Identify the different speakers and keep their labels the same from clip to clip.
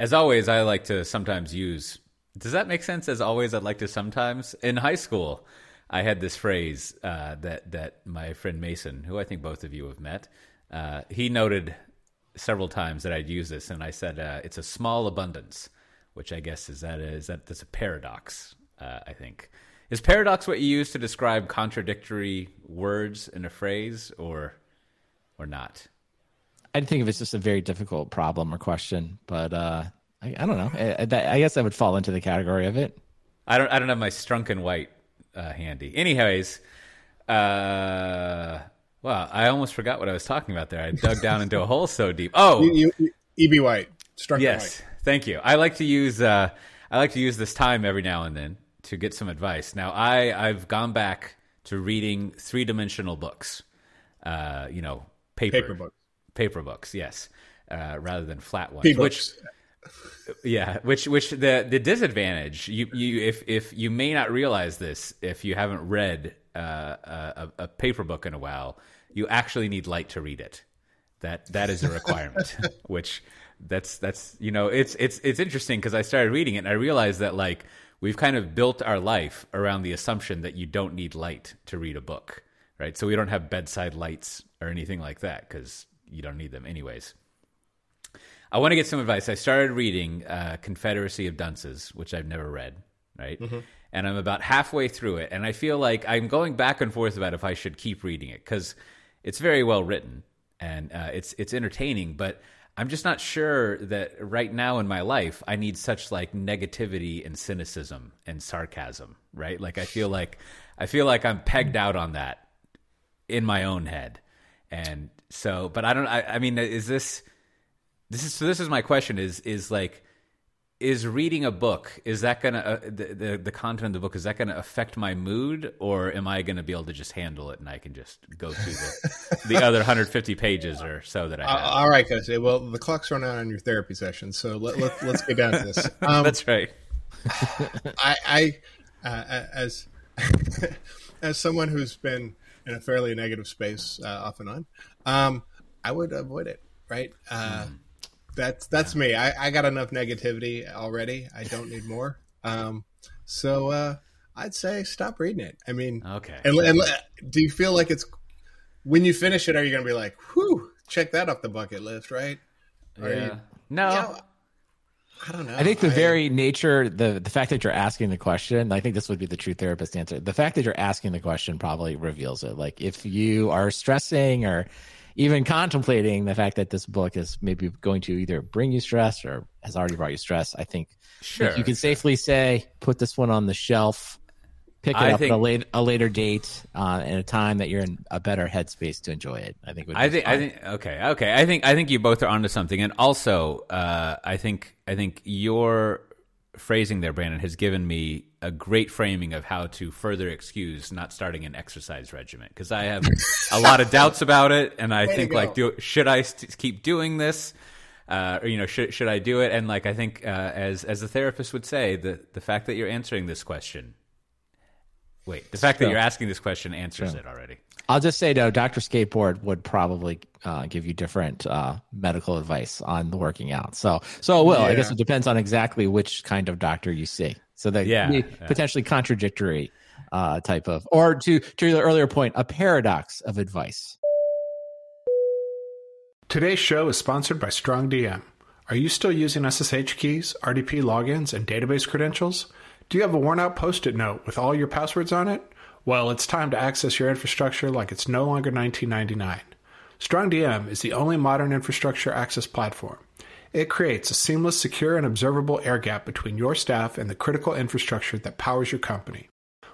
Speaker 1: as always, I like to sometimes use. Does that make sense? As always, I'd like to sometimes. In high school, I had this phrase uh, that that my friend Mason, who I think both of you have met, uh, he noted several times that I'd use this, and I said uh, it's a small abundance, which I guess is that is that that's a paradox. Uh, I think is paradox what you use to describe contradictory words in a phrase, or or not?
Speaker 2: I think of it as just a very difficult problem or question, but uh, I, I, don't know. I, I, guess I would fall into the category of it.
Speaker 1: I don't. I don't have my Strunk and White uh, handy. Anyways, uh, well, I almost forgot what I was talking about there. I dug down into a hole so deep. Oh,
Speaker 3: E.B. White.
Speaker 1: Strunk yes, White. thank you. I like to use. Uh, I like to use this time every now and then to get some advice. Now, I I've gone back to reading three dimensional books. Uh, you know, paper,
Speaker 3: paper books
Speaker 1: paper books, yes, uh, rather than flat ones. Which, yeah, which which the the disadvantage you you if if you may not realize this if you haven't read uh, a, a paper book in a while, you actually need light to read it. That that is a requirement. which that's that's you know it's it's it's interesting because I started reading it and I realized that like we've kind of built our life around the assumption that you don't need light to read a book, right? So we don't have bedside lights or anything like that because you don't need them anyways. I want to get some advice. I started reading uh, Confederacy of Dunces, which I've never read, right? Mm-hmm. And I'm about halfway through it, and I feel like I'm going back and forth about if I should keep reading it because it's very well written and uh, it's it's entertaining, but I'm just not sure that right now in my life I need such like negativity and cynicism and sarcasm, right? Like I feel like I feel like I'm pegged out on that in my own head, and so, but I don't. I, I mean, is this this is so? This is my question: is is like is reading a book is that gonna uh, the, the, the content of the book is that gonna affect my mood or am i gonna be able to just handle it and i can just go through the, the other 150 pages or so that i have
Speaker 3: all right guys well the clock's run out on your therapy session so let, let, let's get down to this
Speaker 1: um, that's right
Speaker 3: i i uh, as as someone who's been in a fairly negative space uh, off and on um, I would avoid it. Right. Uh, mm. That's that's yeah. me. I, I got enough negativity already. I don't need more. Um, so uh, I'd say stop reading it. I mean,
Speaker 1: okay.
Speaker 3: And, and, do you feel like it's when you finish it? Are you going to be like, "Whew, check that off the bucket list"? Right?
Speaker 1: Yeah. You, no. You know,
Speaker 3: I don't know.
Speaker 2: I think the I, very nature, the the fact that you're asking the question, I think this would be the true therapist answer. The fact that you're asking the question probably reveals it. Like if you are stressing or even contemplating the fact that this book is maybe going to either bring you stress or has already brought you stress, I think,
Speaker 1: sure.
Speaker 2: you can safely say put this one on the shelf, pick it I up think, at a, late, a later date uh, in a time that you're in a better headspace to enjoy it. I think.
Speaker 1: I think. Fun. I think. Okay. Okay. I think. I think you both are onto something, and also, uh, I think. I think your phrasing there, Brandon, has given me a great framing of how to further excuse not starting an exercise regimen because I have a lot of doubts about it, and I Way think like, do should I st- keep doing this? Uh, or, you know, should should I do it? And like, I think uh, as as the therapist would say, the the fact that you're answering this question, wait, the fact that you're asking this question answers it already.
Speaker 2: I'll just say though, Doctor Skateboard would probably uh, give you different uh, medical advice on the working out. So, so it will. Yeah. I guess it depends on exactly which kind of doctor you see. So that yeah, yeah. potentially contradictory uh, type of, or to to the earlier point, a paradox of advice.
Speaker 4: Today's show is sponsored by StrongDM. Are you still using SSH keys, RDP logins, and database credentials? Do you have a worn out post it note with all your passwords on it? Well, it's time to access your infrastructure like it's no longer 1999. StrongDM is the only modern infrastructure access platform. It creates a seamless, secure, and observable air gap between your staff and the critical infrastructure that powers your company.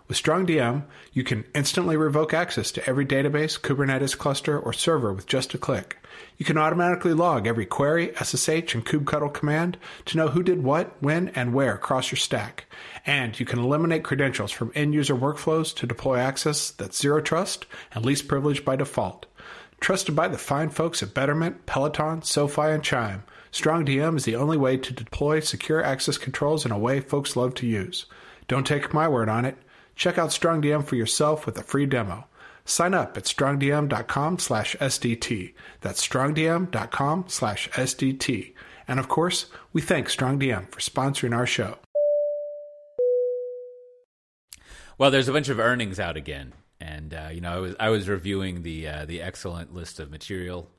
Speaker 4: With StrongDM, you can instantly revoke access to every database, Kubernetes cluster, or server with just a click. You can automatically log every query, SSH, and kubectl command to know who did what, when, and where across your stack. And you can eliminate credentials from end user workflows to deploy access that's zero trust and least privilege by default. Trusted by the fine folks at Betterment, Peloton, SoFi, and Chime, StrongDM is the only way to deploy secure access controls in a way folks love to use. Don't take my word on it. Check out StrongDM for yourself with a free demo. Sign up at strongdm.com slash SDT. That's strongdm.com slash SDT. And of course, we thank StrongDM for sponsoring our show.
Speaker 1: Well, there's a bunch of earnings out again, and uh, you know, I was I was reviewing the uh, the excellent list of material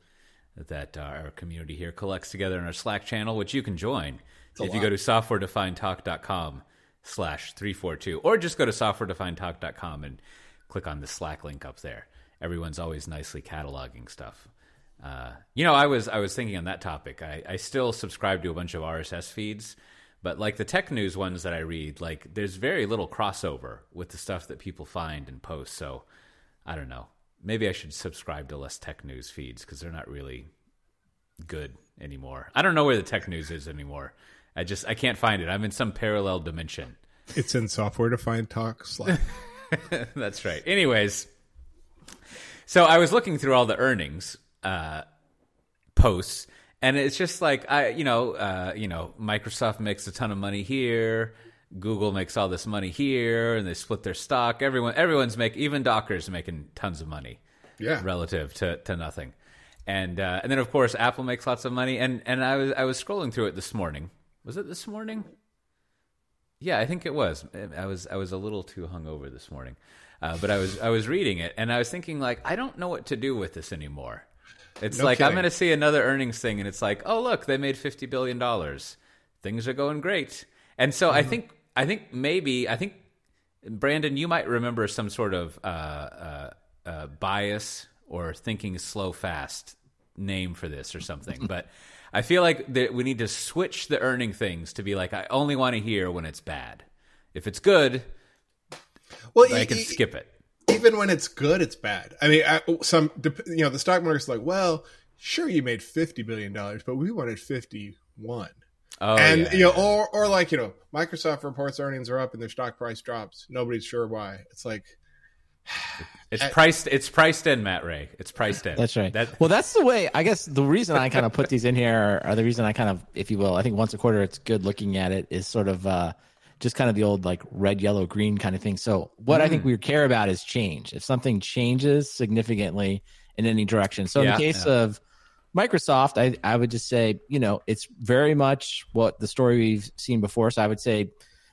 Speaker 1: that uh, our community here collects together in our Slack channel, which you can join if you go to softwaredefinedtalk.com slash 342 or just go to softwaredefinedtalk.com and click on the slack link up there. Everyone's always nicely cataloging stuff. Uh, you know i was i was thinking on that topic. I, I still subscribe to a bunch of rss feeds but like the tech news ones that i read like there's very little crossover with the stuff that people find and post so i don't know maybe i should subscribe to less tech news feeds because they're not really good anymore i don't know where the tech news is anymore I just I can't find it. I'm in some parallel dimension.
Speaker 3: It's in software defined talk Slack.
Speaker 1: That's right. Anyways, so I was looking through all the earnings uh, posts, and it's just like I, you know, uh, you know, Microsoft makes a ton of money here. Google makes all this money here, and they split their stock. Everyone, everyone's making, even Docker's making tons of money.
Speaker 3: Yeah,
Speaker 1: relative to to nothing. And uh, and then of course Apple makes lots of money. And and I was I was scrolling through it this morning was it this morning? Yeah, I think it was. I was I was a little too hungover this morning, uh, but I was I was reading it and I was thinking like I don't know what to do with this anymore. It's no like kidding. I'm going to see another earnings thing and it's like oh look they made fifty billion dollars, things are going great, and so mm-hmm. I think I think maybe I think Brandon you might remember some sort of uh, uh, uh bias or thinking slow fast name for this or something, but. I feel like that we need to switch the earning things to be like I only want to hear when it's bad. If it's good, well, I can skip it.
Speaker 3: Even when it's good, it's bad. I mean, I, some you know the stock market's like, well, sure, you made fifty billion dollars, but we wanted fifty one. Oh, and yeah, you know, yeah. or or like you know, Microsoft reports earnings are up and their stock price drops. Nobody's sure why. It's like
Speaker 1: it's At, priced. It's priced in, Matt Ray. It's priced in.
Speaker 2: That's right. That, well, that's the way. I guess the reason I kind of put these in here, or the reason I kind of, if you will, I think once a quarter, it's good looking at it is sort of uh, just kind of the old like red, yellow, green kind of thing. So what mm. I think mm. we care about is change. If something changes significantly in any direction. So in the case yeah. of Microsoft, I, I would just say, you know, it's very much what the story we've seen before. So I would say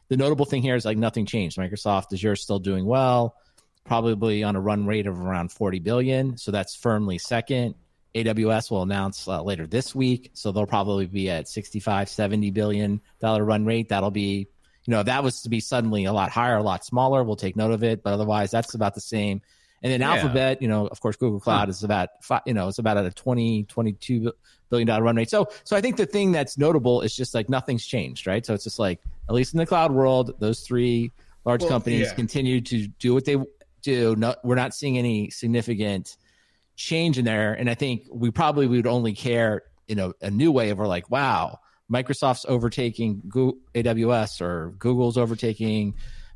Speaker 2: the notable thing here is like nothing changed. Microsoft Azure is still doing well probably on a run rate of around 40 billion. So that's firmly second. AWS will announce uh, later this week. So they'll probably be at 65, 70 billion dollar run rate. That'll be, you know, if that was to be suddenly a lot higher, a lot smaller, we'll take note of it. But otherwise, that's about the same. And then yeah. Alphabet, you know, of course, Google Cloud huh. is about, you know, it's about at a 20, 22 billion dollar run rate. So, so I think the thing that's notable is just like nothing's changed, right? So it's just like, at least in the cloud world, those three large well, companies yeah. continue to do what they do. No, we're not seeing any significant change in there. And I think we probably would only care in a, a new way if we're like, wow, Microsoft's overtaking Google, AWS or Google's overtaking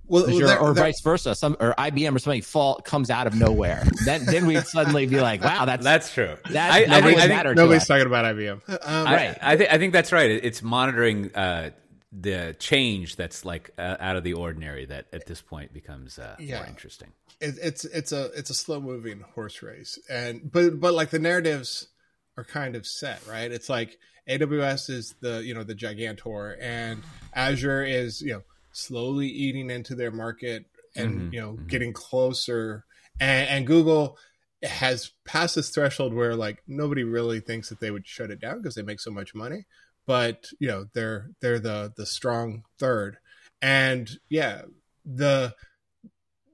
Speaker 2: well, Azure, that, or that, vice versa. Some or IBM or something fall comes out of nowhere. then then we'd suddenly be like, wow, that's
Speaker 1: that's true.
Speaker 3: That I, I think, I think nobody's talking about IBM.
Speaker 1: Um, right. I, I think I think that's right. It's monitoring uh, the change that's like uh, out of the ordinary that at this point becomes uh, yeah. more interesting
Speaker 3: it, it's it's a it's a slow moving horse race, and but but like the narratives are kind of set, right? It's like AWS is the you know the gigantor, and Azure is you know slowly eating into their market and mm-hmm, you know mm-hmm. getting closer, and, and Google has passed this threshold where like nobody really thinks that they would shut it down because they make so much money but you know they're they're the the strong third and yeah the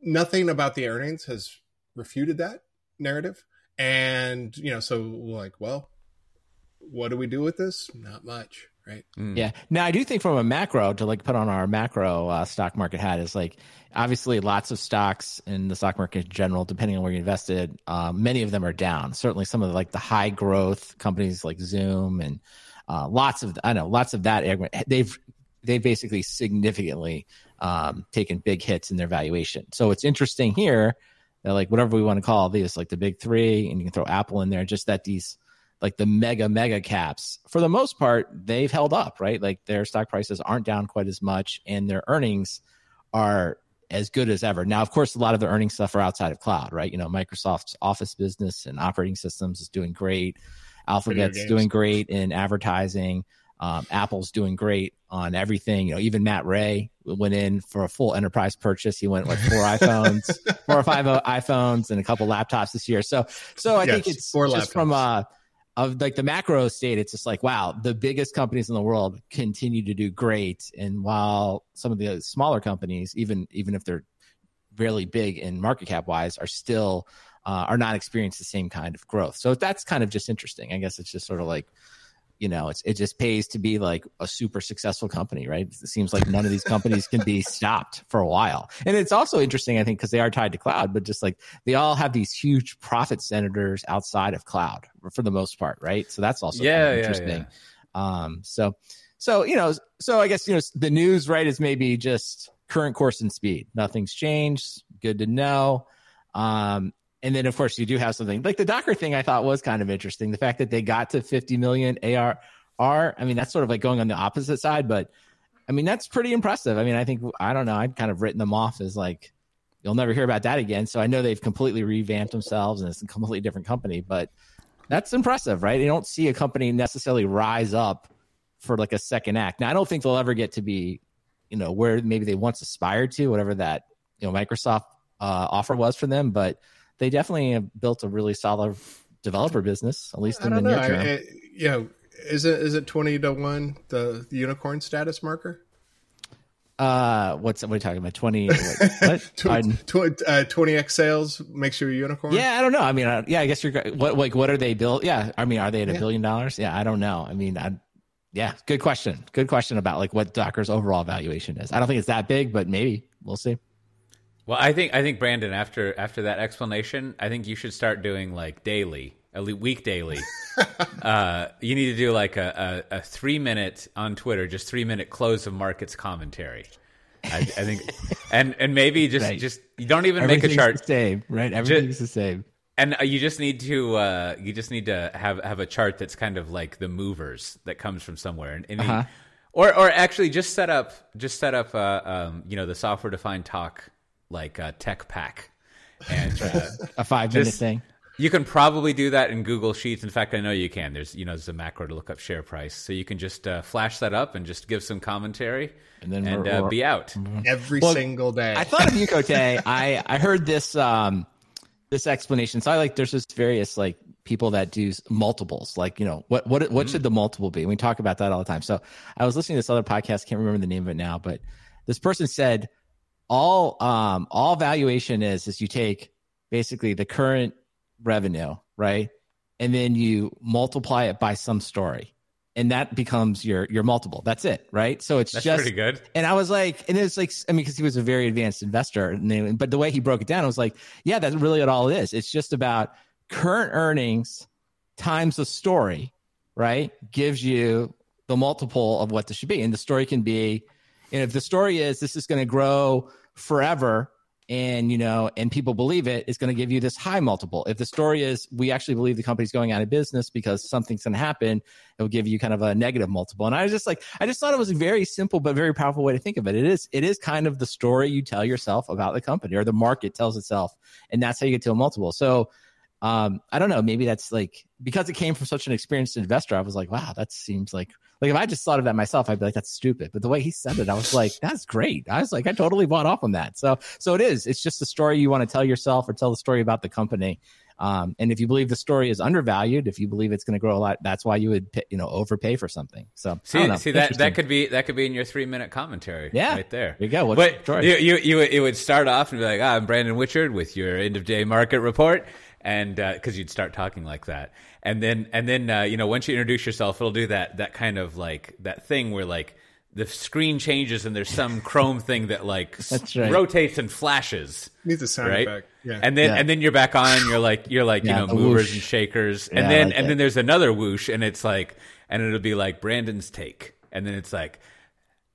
Speaker 3: nothing about the earnings has refuted that narrative. And, you know, so like, well, what do we do with this? Not much, right?
Speaker 2: Mm. Yeah. Now, I do think from a macro to like put on our macro uh, stock market hat is like obviously lots of stocks in the stock market in general, depending on where you invested, um, many of them are down. Certainly, some of the, like the high growth companies like Zoom and uh, lots of I know lots of that they've they've basically significantly um, taken big hits in their valuation. So it's interesting here that like whatever we want to call these, like the big three, and you can throw Apple in there, just that these like the mega mega caps for the most part they've held up right like their stock prices aren't down quite as much and their earnings are as good as ever now of course a lot of the earnings stuff are outside of cloud right you know microsoft's office business and operating systems is doing great alphabet's doing great in advertising Um, Apple's doing great on everything. You know, even Matt Ray went in for a full enterprise purchase. He went like four iPhones, four or five iPhones, and a couple laptops this year. So, so I yes, think it's just laptops. from uh of like the macro state. It's just like wow, the biggest companies in the world continue to do great, and while some of the smaller companies, even even if they're really big in market cap wise, are still uh, are not experiencing the same kind of growth. So that's kind of just interesting. I guess it's just sort of like you know, it's, it just pays to be like a super successful company, right? It seems like none of these companies can be stopped for a while. And it's also interesting, I think, because they are tied to cloud, but just like they all have these huge profit centers outside of cloud for the most part, right? So that's also yeah, kind of interesting. Yeah, yeah. Um, so, so, you know, so I guess, you know, the news, right, is maybe just current course and speed. Nothing's changed. Good to know. Um, and then of course you do have something like the Docker thing. I thought was kind of interesting. The fact that they got to 50 million ARR. I mean, that's sort of like going on the opposite side, but I mean that's pretty impressive. I mean, I think I don't know. I'd kind of written them off as like you'll never hear about that again. So I know they've completely revamped themselves and it's a completely different company, but that's impressive, right? You don't see a company necessarily rise up for like a second act. Now I don't think they'll ever get to be, you know, where maybe they once aspired to, whatever that you know Microsoft uh, offer was for them, but they definitely have built a really solid developer business, at least in the know. near term. I, I,
Speaker 3: you know, is it is it twenty to one the, the unicorn status marker?
Speaker 2: Uh, what's what are you talking about? Twenty what?
Speaker 3: 20, uh, 20x sales makes you a unicorn.
Speaker 2: Yeah, I don't know. I mean, uh, yeah, I guess you're what like what are they built? Yeah, I mean, are they at a yeah. billion dollars? Yeah, I don't know. I mean, I yeah, good question. Good question about like what Docker's overall valuation is. I don't think it's that big, but maybe we'll see.
Speaker 1: Well, I think I think Brandon, after after that explanation, I think you should start doing like daily, a week daily. uh, you need to do like a, a, a, three minute on Twitter, just three minute close of markets commentary. I, I think, and and maybe just right. just you don't even make a chart.
Speaker 2: The same, right? Everything's just, the same.
Speaker 1: And uh, you just need to uh, you just need to have have a chart that's kind of like the movers that comes from somewhere, and, and uh-huh. or or actually just set up just set up uh, um, you know the software defined talk like a tech pack and uh,
Speaker 2: a five minute thing.
Speaker 1: You can probably do that in Google Sheets. In fact, I know you can. There's you know there's a macro to look up share price, so you can just uh, flash that up and just give some commentary, and then and, uh, be out
Speaker 3: mm-hmm. every well, single day.
Speaker 2: I thought of you, Cote. I I heard this um this explanation. So I like there's just various like people that do multiples. Like you know what what what mm. should the multiple be? We talk about that all the time. So I was listening to this other podcast. Can't remember the name of it now, but this person said all um all valuation is is you take basically the current revenue, right? And then you multiply it by some story. And that becomes your your multiple. That's it, right? So it's
Speaker 1: That's
Speaker 2: just
Speaker 1: pretty good.
Speaker 2: And I was like, and it's like, I mean, because he was a very advanced investor, and but the way he broke it down, I was like, yeah, that's really what all it is. It's just about current earnings times the story, right? Gives you the multiple of what this should be, and the story can be, and if the story is this is going to grow forever and you know and people believe it is going to give you this high multiple if the story is we actually believe the company's going out of business because something's going to happen it will give you kind of a negative multiple and i was just like i just thought it was a very simple but very powerful way to think of it it is it is kind of the story you tell yourself about the company or the market tells itself and that's how you get to a multiple so um, I don't know. Maybe that's like because it came from such an experienced investor. I was like, wow, that seems like like if I just thought of that myself, I'd be like, that's stupid. But the way he said it, I was like, that's great. I was like, I totally bought off on that. So so it is. It's just a story you want to tell yourself or tell the story about the company. Um, and if you believe the story is undervalued, if you believe it's going to grow a lot, that's why you would you know overpay for something. So
Speaker 1: see, see that that could be that could be in your three minute commentary.
Speaker 2: Yeah,
Speaker 1: right there.
Speaker 2: there you go.
Speaker 1: What's but you, you you it would start off and be like, ah, I'm Brandon Whichard with your end of day market report and because uh, you'd start talking like that, and then and then uh, you know once you introduce yourself, it'll do that that kind of like that thing where like the screen changes and there's some chrome thing that like right. rotates and flashes.
Speaker 3: Needs a sound right? effect. Yeah.
Speaker 1: And then
Speaker 3: yeah.
Speaker 1: and then you're back on. You're like you're like yeah, you know movers whoosh. and shakers, and yeah, then like and then there's another whoosh, and it's like and it'll be like Brandon's take, and then it's like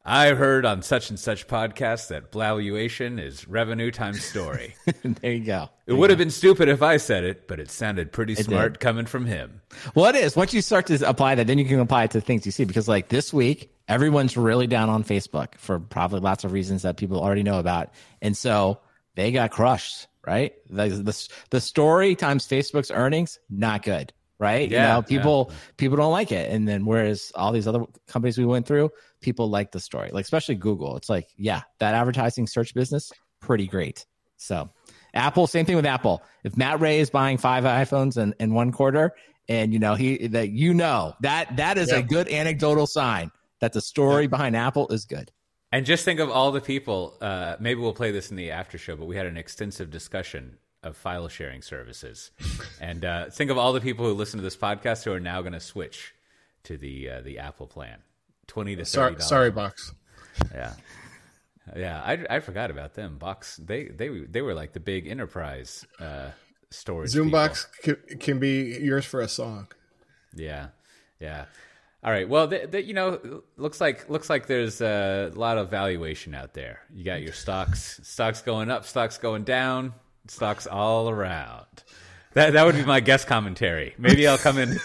Speaker 1: I heard on such and such podcast that valuation is revenue times story.
Speaker 2: there you go.
Speaker 1: It would have been stupid if I said it, but it sounded pretty it smart did. coming from him.
Speaker 2: Well, it is. Once you start to apply that, then you can apply it to things you see. Because like this week, everyone's really down on Facebook for probably lots of reasons that people already know about, and so they got crushed. Right? The the, the story times Facebook's earnings not good. Right? Yeah, you know, people yeah. people don't like it, and then whereas all these other companies we went through, people like the story, like especially Google. It's like, yeah, that advertising search business, pretty great. So, Apple, same thing with Apple. If Matt Ray is buying five iPhones in, in one quarter, and you know he that you know that that is a good anecdotal sign that the story behind Apple is good.
Speaker 1: And just think of all the people. Uh, maybe we'll play this in the after show, but we had an extensive discussion of file sharing services, and uh, think of all the people who listen to this podcast who are now going to switch to the uh, the Apple plan, twenty to thirty.
Speaker 3: Sorry, sorry, box.
Speaker 1: Yeah, yeah. I, I forgot about them. Box. They they they were like the big enterprise uh, storage.
Speaker 3: Zoombox can, can be yours for a song.
Speaker 1: Yeah, yeah. All right. Well, the, the, you know, looks like looks like there's a lot of valuation out there. You got your stocks, stocks going up, stocks going down, stocks all around. That that would be my guest commentary. Maybe I'll come in.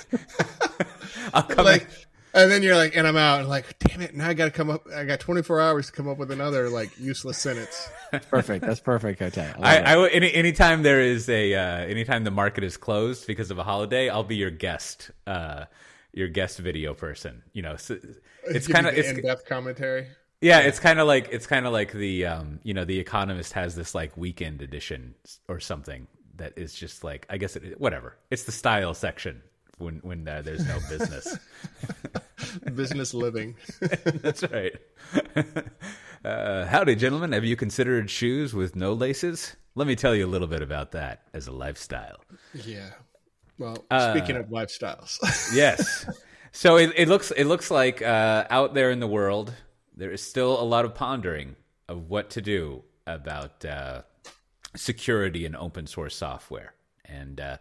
Speaker 3: I'll come like, in. And then you're like, and I'm out, and like, damn it! Now I got to come up. I got 24 hours to come up with another like useless sentence.
Speaker 2: perfect. That's perfect. Okay.
Speaker 1: I, I, I any anytime there is a uh, anytime the market is closed because of a holiday, I'll be your guest. Uh, your guest video person. You know, so it's kind of
Speaker 3: in depth commentary.
Speaker 1: Yeah, it's kind of like it's kind of like the um, you know the Economist has this like weekend edition or something that is just like I guess it whatever. It's the style section when when uh, there's no business.
Speaker 3: business living.
Speaker 1: That's right. Uh, howdy, gentlemen. Have you considered shoes with no laces? Let me tell you a little bit about that as a lifestyle.
Speaker 3: Yeah. Well, uh, speaking of lifestyles,
Speaker 1: yes. So it, it, looks it looks like uh, out there in the world there is still a lot of pondering of what to do about uh, security and open source software. And uh,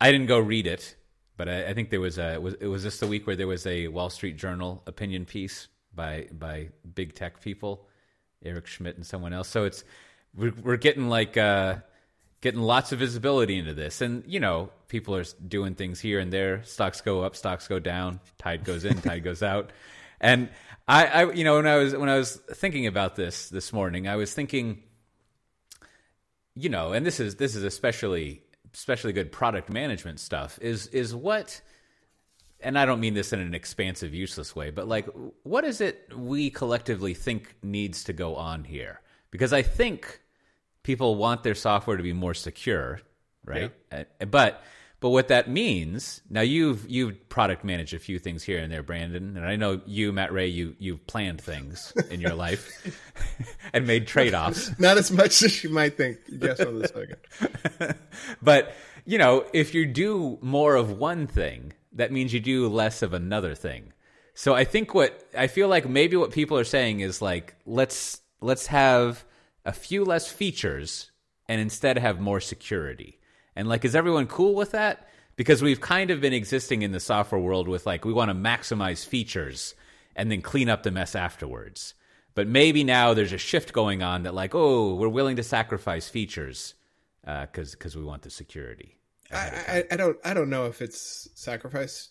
Speaker 1: I didn't go read it, but I, I, think there was a it was, it was just the week where there was a Wall Street Journal opinion piece by by big tech people, Eric Schmidt and someone else. So it's we're, we're getting like uh, getting lots of visibility into this. And, you know, people are doing things here and there. Stocks go up, stocks go down, tide goes in, tide goes out. And I, I, you know, when I was when I was thinking about this this morning, I was thinking, you know, and this is this is especially especially good product management stuff. Is is what and I don't mean this in an expansive, useless way, but like, what is it we collectively think needs to go on here? Because I think people want their software to be more secure, right? Yeah. Uh, but but what that means now you've you've product managed a few things here and there, Brandon, and I know you, Matt Ray, you you've planned things in your life and made trade offs.
Speaker 3: Not as much as you might think. Yes, on the second.
Speaker 1: but you know, if you do more of one thing, that means you do less of another thing. So I think what I feel like maybe what people are saying is like let's let's have a few less features and instead have more security. And like, is everyone cool with that? Because we've kind of been existing in the software world with like, we want to maximize features and then clean up the mess afterwards. But maybe now there's a shift going on that like, oh, we're willing to sacrifice features because uh, because we want the security.
Speaker 3: I, I, I don't I don't know if it's sacrificed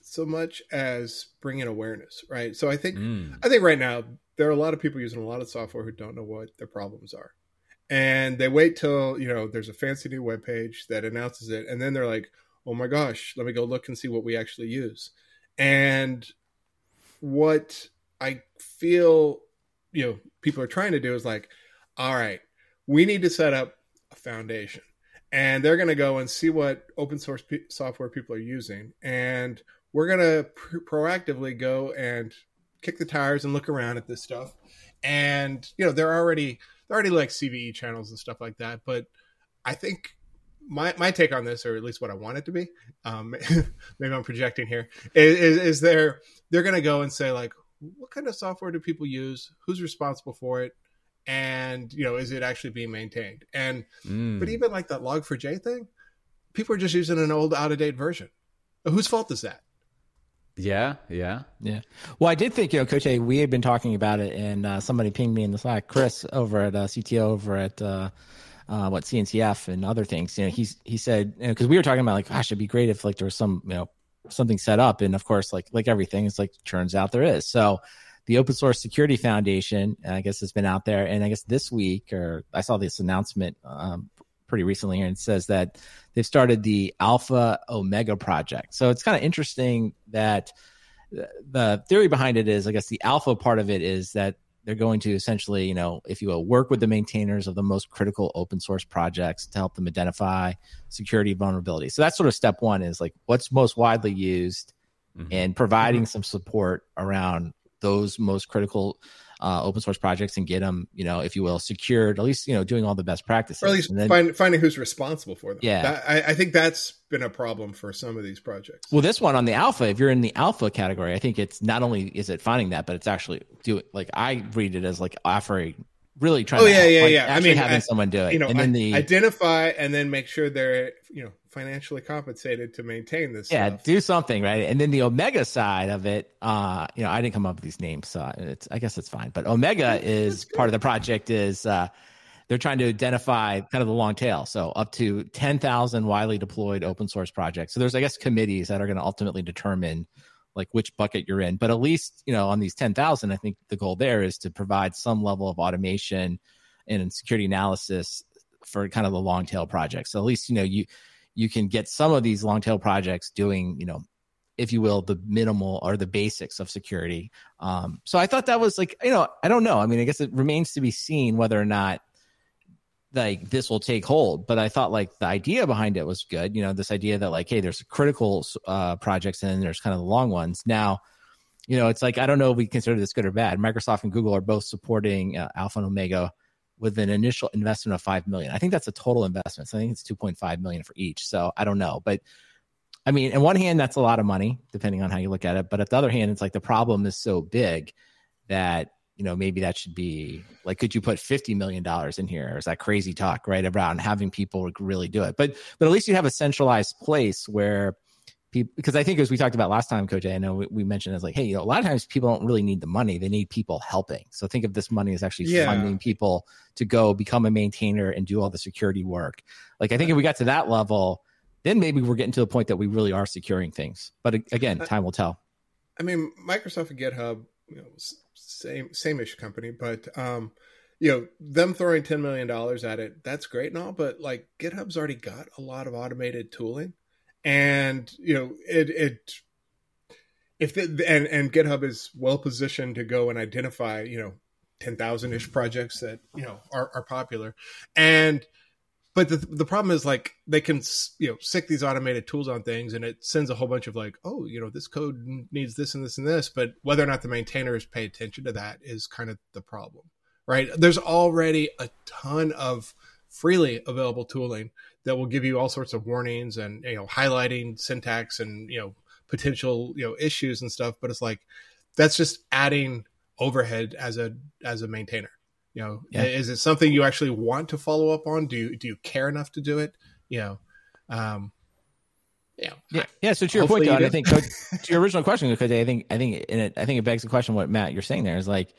Speaker 3: so much as bringing awareness, right? So I think mm. I think right now there are a lot of people using a lot of software who don't know what their problems are. And they wait till, you know, there's a fancy new web page that announces it. And then they're like, oh my gosh, let me go look and see what we actually use. And what I feel, you know, people are trying to do is like, all right, we need to set up a foundation. And they're going to go and see what open source p- software people are using. And we're going to pr- proactively go and kick the tires and look around at this stuff. And you know, they're already they're already like CVE channels and stuff like that. But I think my my take on this, or at least what I want it to be, um, maybe I'm projecting here, is, is, they're they're going to go and say like, what kind of software do people use? Who's responsible for it? And you know, is it actually being maintained? And mm. but even like that Log4j thing, people are just using an old, out of date version. Whose fault is that?
Speaker 1: Yeah, yeah,
Speaker 2: yeah. Well, I did think you know, Coté, we had been talking about it, and uh, somebody pinged me in the Slack, Chris over at uh, CTO over at uh, uh, what CNCF and other things. You know, he's he said because you know, we were talking about like, gosh, it'd be great if like there was some you know something set up, and of course, like like everything, it's like turns out there is. So the Open Source Security Foundation, I guess, has been out there, and I guess this week or I saw this announcement um, pretty recently, and says that they've started the Alpha Omega project. So it's kind of interesting that the theory behind it is, I guess, the alpha part of it is that they're going to essentially, you know, if you will, work with the maintainers of the most critical open source projects to help them identify security vulnerabilities. So that's sort of step one is like what's most widely used mm-hmm. and providing mm-hmm. some support around those most critical uh, open source projects and get them, you know, if you will, secured. At least you know doing all the best practices,
Speaker 3: or at least then, find, finding who's responsible for them. Yeah, that, I, I, think that's been a problem for some of these projects.
Speaker 2: Well, this one on the alpha, if you're in the alpha category, I think it's not only is it finding that, but it's actually doing. Like I read it as like offering really trying.
Speaker 3: Oh
Speaker 2: yeah,
Speaker 3: help,
Speaker 2: yeah,
Speaker 3: like yeah.
Speaker 2: I mean, having I, someone do it,
Speaker 3: you know,
Speaker 2: and
Speaker 3: then the identify and then make sure they're you know financially compensated to maintain this.
Speaker 2: Yeah,
Speaker 3: stuff.
Speaker 2: do something right, and then the Omega side of it. Uh, you know, I didn't come up with these names, so it's I guess it's fine. But Omega is part of the project. Is uh, they're trying to identify kind of the long tail, so up to ten thousand widely deployed open source projects. So there's I guess committees that are going to ultimately determine like which bucket you're in. But at least, you know, on these 10,000, I think the goal there is to provide some level of automation and security analysis for kind of the long tail projects. So at least, you know, you, you can get some of these long tail projects doing, you know, if you will, the minimal or the basics of security. Um, so I thought that was like, you know, I don't know. I mean, I guess it remains to be seen whether or not like this will take hold. But i thought like the idea behind it was good you know this idea that like hey there's critical uh, projects and then there's kind of the long ones. Now you know it's like i don't know if we consider this good or bad. Microsoft and google are both supporting uh, alpha and omega with an initial investment of 5 million. I think that's a total investment. So i think it's 2.5 million for each. So i don't know. But i mean on one hand that's a lot of money depending on how you look at it. But at the other hand it's like the problem is so big that you know, maybe that should be like, could you put $50 million in here? Or is that crazy talk, right? Around having people really do it. But, but at least you have a centralized place where people, because I think as we talked about last time, Coté, I know we, we mentioned as like, hey, you know, a lot of times people don't really need the money. They need people helping. So think of this money as actually yeah. funding people to go become a maintainer and do all the security work. Like, I think if we got to that level, then maybe we're getting to the point that we really are securing things. But again, time will tell.
Speaker 3: I mean, Microsoft and GitHub, you know, same same-ish company, but um, you know, them throwing ten million dollars at it, that's great and all, but like GitHub's already got a lot of automated tooling, and you know, it it if the, and and GitHub is well positioned to go and identify you know ten thousand ish projects that you know are are popular, and but the the problem is like they can you know stick these automated tools on things and it sends a whole bunch of like oh you know this code needs this and this and this. But whether or not the maintainers pay attention to that is kind of the problem right? There's already a ton of freely available tooling that will give you all sorts of warnings and you know highlighting syntax and you know potential you know issues and stuff. But it's like that's just adding overhead as a as a maintainer you know, yeah. is it something you actually want to follow up on? Do you, do you care enough to do it? You know, um,
Speaker 2: yeah, yeah, yeah. So to your point, Don, I think to your original question, because I think I think in it, I think it begs the question what Matt you're saying there is like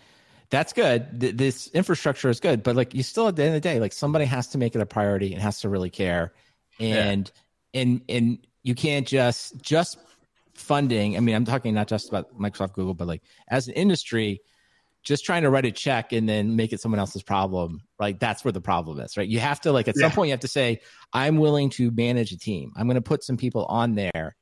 Speaker 2: that's good. Th- this infrastructure is good, but like you still at the end of the day, like somebody has to make it a priority and has to really care, and yeah. and and you can't just just funding. I mean, I'm talking not just about Microsoft, Google, but like as an industry just trying to write a check and then make it someone else's problem like that's where the problem is right? You have to like at yeah. some point you have to say i'm willing to manage a team. I'm going to put some people on there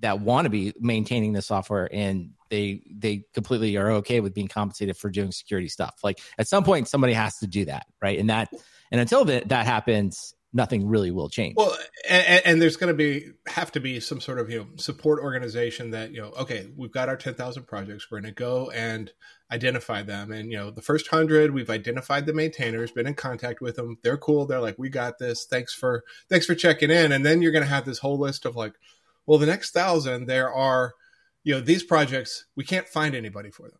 Speaker 2: that want to be maintaining the software and they they completely are okay with being compensated for doing security stuff. Like at some point somebody has to do that right? And that and until that that happens nothing really will change.
Speaker 3: Well, and, and there's going to be have to be some sort of you know support organization that you know okay we've got our ten thousand projects we're going to go and identify them. And you know the first hundred we've identified the maintainers been in contact with them they're cool they're like we got this thanks for thanks for checking in. And then you're going to have this whole list of like well the next thousand there are you know these projects we can't find anybody for them.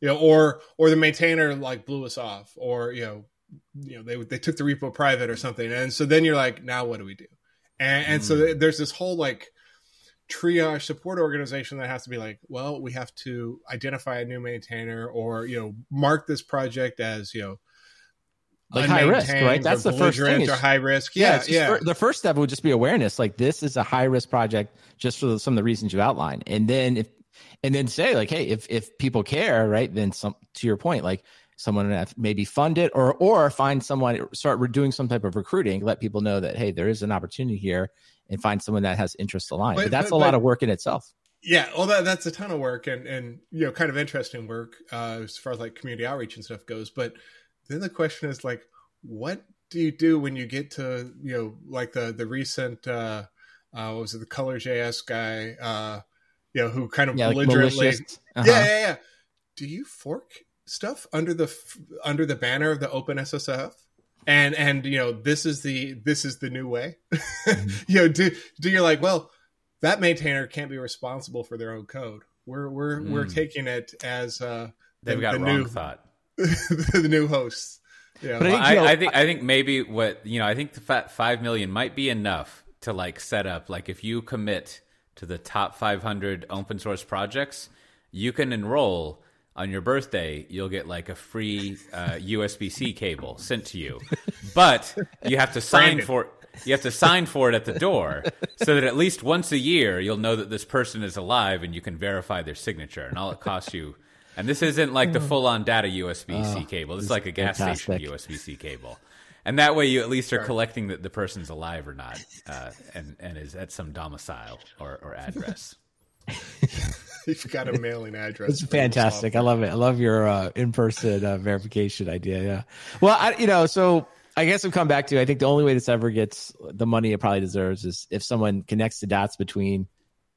Speaker 3: You know or or the maintainer like blew us off or you know you know they they took the repo private or something and so then you're like now what do we do and, and mm. so there's this whole like triage support organization that has to be like well we have to identify a new maintainer or you know mark this project as you know
Speaker 2: like high risk, right? That's the first thing.
Speaker 3: Or high risk. Yeah, yeah.
Speaker 2: yeah. the first step would just be awareness. Like this is a high risk project, just for some of the reasons you outlined. And then if, and then say like, hey, if if people care, right? Then some to your point, like someone maybe fund it or or find someone start doing some type of recruiting let people know that hey there is an opportunity here and find someone that has interest aligned. But, but that's but, a lot of work in itself.
Speaker 3: Yeah well that, that's a ton of work and and you know kind of interesting work uh, as far as like community outreach and stuff goes. But then the question is like what do you do when you get to you know like the the recent uh uh what was it the color js guy uh you know who kind of yeah, belligerently like uh-huh. yeah yeah yeah. Do you fork stuff under the under the banner of the OpenSSF and and you know this is the this is the new way. Mm-hmm. you know do do you're like well that maintainer can't be responsible for their own code. We're we're mm. we're taking it as uh
Speaker 1: they've the, got the wrong new, thought.
Speaker 3: the new hosts.
Speaker 1: Yeah. But I, think, I, I, think i think maybe what you know i think the five million might be enough to like set up like if you commit to the top 500 open source projects you can enroll on your birthday, you'll get like a free uh, USB C cable sent to you, but you have to sign for you have to sign for it at the door, so that at least once a year you'll know that this person is alive and you can verify their signature. And all it costs you, and this isn't like the oh. full on data USB C oh, cable. It's like a gas fantastic. station USB C cable. And that way, you at least are collecting that the person's alive or not, uh, and and is at some domicile or, or address.
Speaker 3: You've got a mailing address.
Speaker 2: It's fantastic. I love it. I love your uh, in-person uh, verification idea. Yeah. Well, I, you know, so I guess we'll come back to. I think the only way this ever gets the money it probably deserves is if someone connects the dots between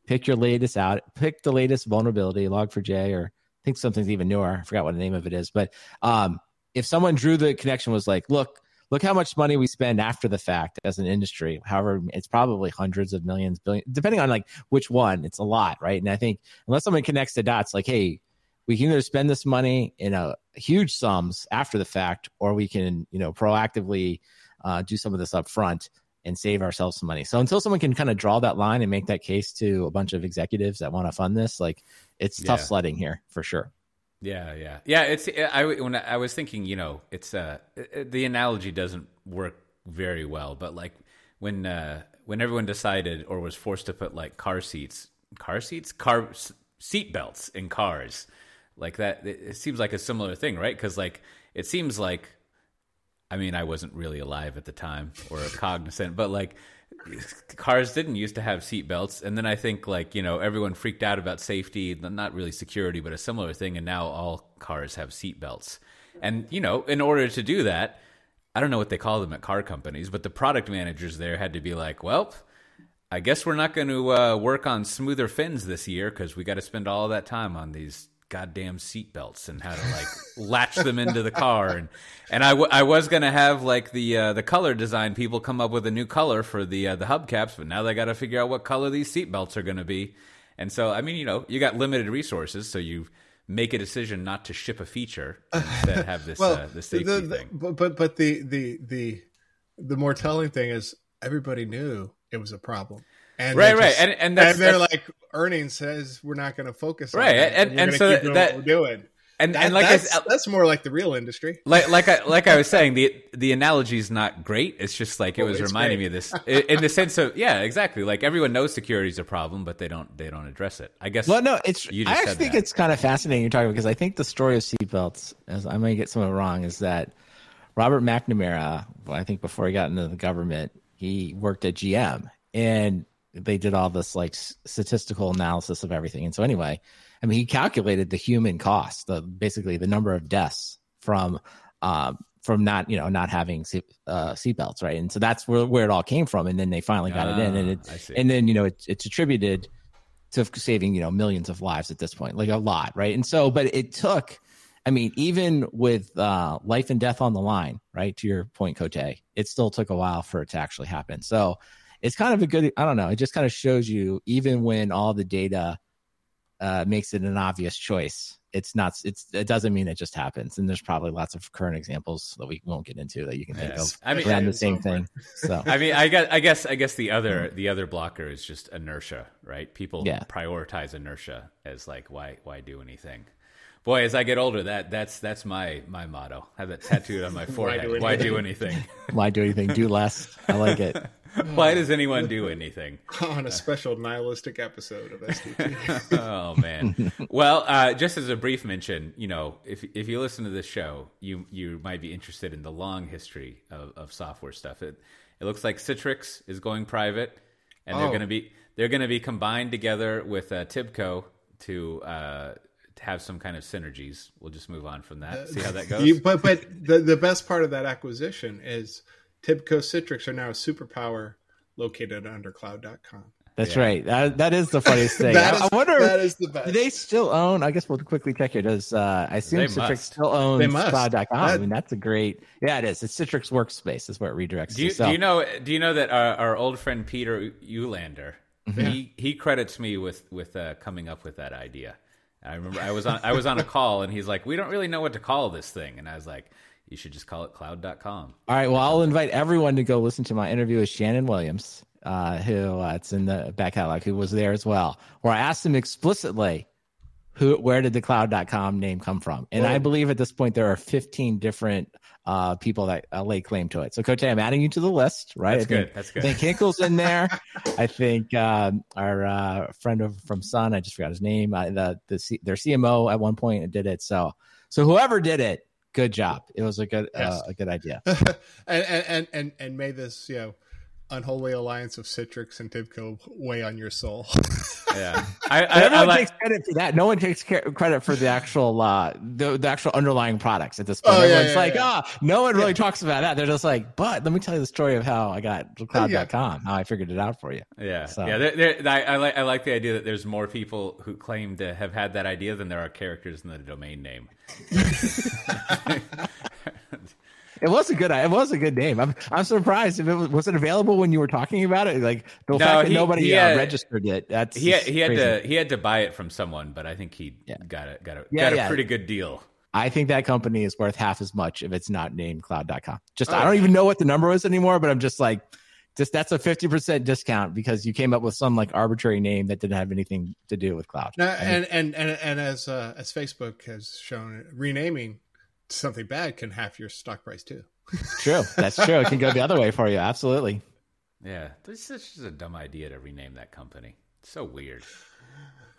Speaker 2: pick your latest out, pick the latest vulnerability, log4j, or I think something's even newer. I forgot what the name of it is, but um, if someone drew the connection, was like, look, look how much money we spend after the fact as an industry. However, it's probably hundreds of millions, billion, depending on like which one. It's a lot, right? And I think unless someone connects the dots, like, hey, we can either spend this money in a huge sums after the fact, or we can, you know, proactively uh, do some of this up front and save ourselves some money. So until someone can kind of draw that line and make that case to a bunch of executives that want to fund this, like it's yeah. tough sledding here for sure.
Speaker 1: Yeah, yeah, yeah. It's I when I was thinking, you know, it's uh the analogy doesn't work very well, but like when uh when everyone decided or was forced to put like car seats, car seats, car seat belts in cars, like that, it, it seems like a similar thing, right? Because like it seems like, I mean, I wasn't really alive at the time or cognizant, but like cars didn't used to have seat belts and then i think like you know everyone freaked out about safety not really security but a similar thing and now all cars have seat belts. And you know in order to do that i don't know what they call them at car companies but the product managers there had to be like well i guess we're not going to uh, work on smoother fins this year because we got to spend all that time on these goddamn seatbelts and how to like latch them into the car. And and I, w- I was gonna have like the uh, the color design people come up with a new color for the uh, the hubcaps but now they got to figure out what color these seatbelts are gonna be. And so I mean you know you got limited resources so you make a decision not to ship a feature instead have this well, uh, the safety the, the, thing.
Speaker 3: but but but the the the the more telling thing is everybody knew it was a problem
Speaker 1: and right, right, and and,
Speaker 3: that's, and they're that's, like earnings says we're not going to focus on
Speaker 1: right,
Speaker 3: and,
Speaker 1: and, and so that
Speaker 3: we're doing.
Speaker 1: And that, and like
Speaker 3: that's, I, that's more like the real industry.
Speaker 1: Like like I like I was saying, the the analogy is not great. It's just like it oh, was reminding great. me of this in the sense of yeah, exactly. Like everyone knows security is a problem, but they don't they don't address it. I guess.
Speaker 2: Well, no, it's. I actually think that. it's kind of fascinating you're talking about because I think the story of seatbelts, as I may get some of it wrong, is that Robert McNamara, I think before he got into the government, he worked at GM, and they did all this like statistical analysis of everything. And so anyway, I mean, he calculated the human cost, the basically the number of deaths from um, from not you know not having seat, uh, seatbelts, right? And so that's where where it all came from. And then they finally got uh, it in, and it, ah, and then you know it, it's attributed to saving you know millions of lives at this point, like a lot, right? And so, but it took. I mean, even with uh, life and death on the line, right? To your point, Cote, it still took a while for it to actually happen. So, it's kind of a good i don't know it just kind of shows you even when all the data uh, makes it an obvious choice it's not it's it doesn't mean it just happens and there's probably lots of current examples that we won't get into that you can think yes. of i mean around the same thing so
Speaker 1: i mean i guess i guess i guess the other the other blocker is just inertia right people yeah. prioritize inertia as like why why do anything Boy, as I get older, that that's that's my my motto. I have it tattooed on my forehead. Why do, Why do anything?
Speaker 2: Why do anything? Do less. I like it.
Speaker 1: Why does anyone do anything?
Speaker 3: On a special nihilistic episode of SDT.
Speaker 1: oh man. Well, uh, just as a brief mention, you know, if if you listen to this show, you you might be interested in the long history of, of software stuff. It it looks like Citrix is going private, and they're oh. going to be they're going to be combined together with uh, Tibco to uh, to have some kind of synergies. We'll just move on from that. See how that goes.
Speaker 3: You, but but the the best part of that acquisition is Tibco Citrix are now a superpower located under cloud.com.
Speaker 2: That's yeah. right. That, that is the funniest thing. I, is, I, wonder that is the best. Do they still own? I guess we'll quickly check here. Does uh, I assume they Citrix must. still owns cloud.com? That, I mean, that's a great. Yeah, it is. It's Citrix Workspace. Is where it redirects.
Speaker 1: Do you,
Speaker 2: so.
Speaker 1: do you know? Do you know that our, our old friend Peter Ulander, mm-hmm. he he credits me with with uh, coming up with that idea. I remember I was on I was on a call and he's like, "We don't really know what to call this thing," and I was like, you should just call it cloud.com.
Speaker 2: All right. Well, I'll invite everyone to go listen to my interview with Shannon Williams, uh, who uh, it's in the back catalog, who was there as well, where I asked him explicitly who, where did the cloud.com name come from? And I believe at this point there are 15 different uh, people that uh, lay claim to it. So, Coté, I'm adding you to the list, right?
Speaker 1: That's
Speaker 2: think,
Speaker 1: good. That's good.
Speaker 2: I think Hinkle's in there. I think um, our uh, friend of, from Sun, I just forgot his name, uh, the, the C, their CMO at one point did it. So, so whoever did it, good job. It was a good uh, yes. uh, a good idea.
Speaker 3: and, and and and may this you know unholy alliance of Citrix and Tibco weigh on your soul.
Speaker 1: yeah,
Speaker 2: I, I, everyone I like, takes credit for that. No one takes credit for the actual uh, the, the actual underlying products at this point. Oh, Everyone's yeah, yeah, like, ah, yeah. oh, no one really talks about that. They're just like, but let me tell you the story of how I got cloud.com, how I figured it out for you.
Speaker 1: Yeah, so. yeah. They're, they're, I, I, like I like the idea that there's more people who claim to have had that idea than there are characters in the domain name.
Speaker 2: It was a good. It was a good name. I'm. I'm surprised if it was. Was it available when you were talking about it? Like the no, fact that nobody he uh, had, uh, registered it. That's
Speaker 1: he. Had, he had to. He had to buy it from someone, but I think he yeah. got a got a yeah, got a yeah. pretty good deal.
Speaker 2: I think that company is worth half as much if it's not named Cloud.com. Just oh, I don't even know what the number is anymore, but I'm just like, just that's a 50% discount because you came up with some like arbitrary name that didn't have anything to do with cloud.
Speaker 3: Now, and, and, and, and as, uh, as Facebook has shown renaming something bad can half your stock price too.
Speaker 2: true. That's true. It can go the other way for you. Absolutely.
Speaker 1: Yeah. This is just a dumb idea to rename that company. It's so weird.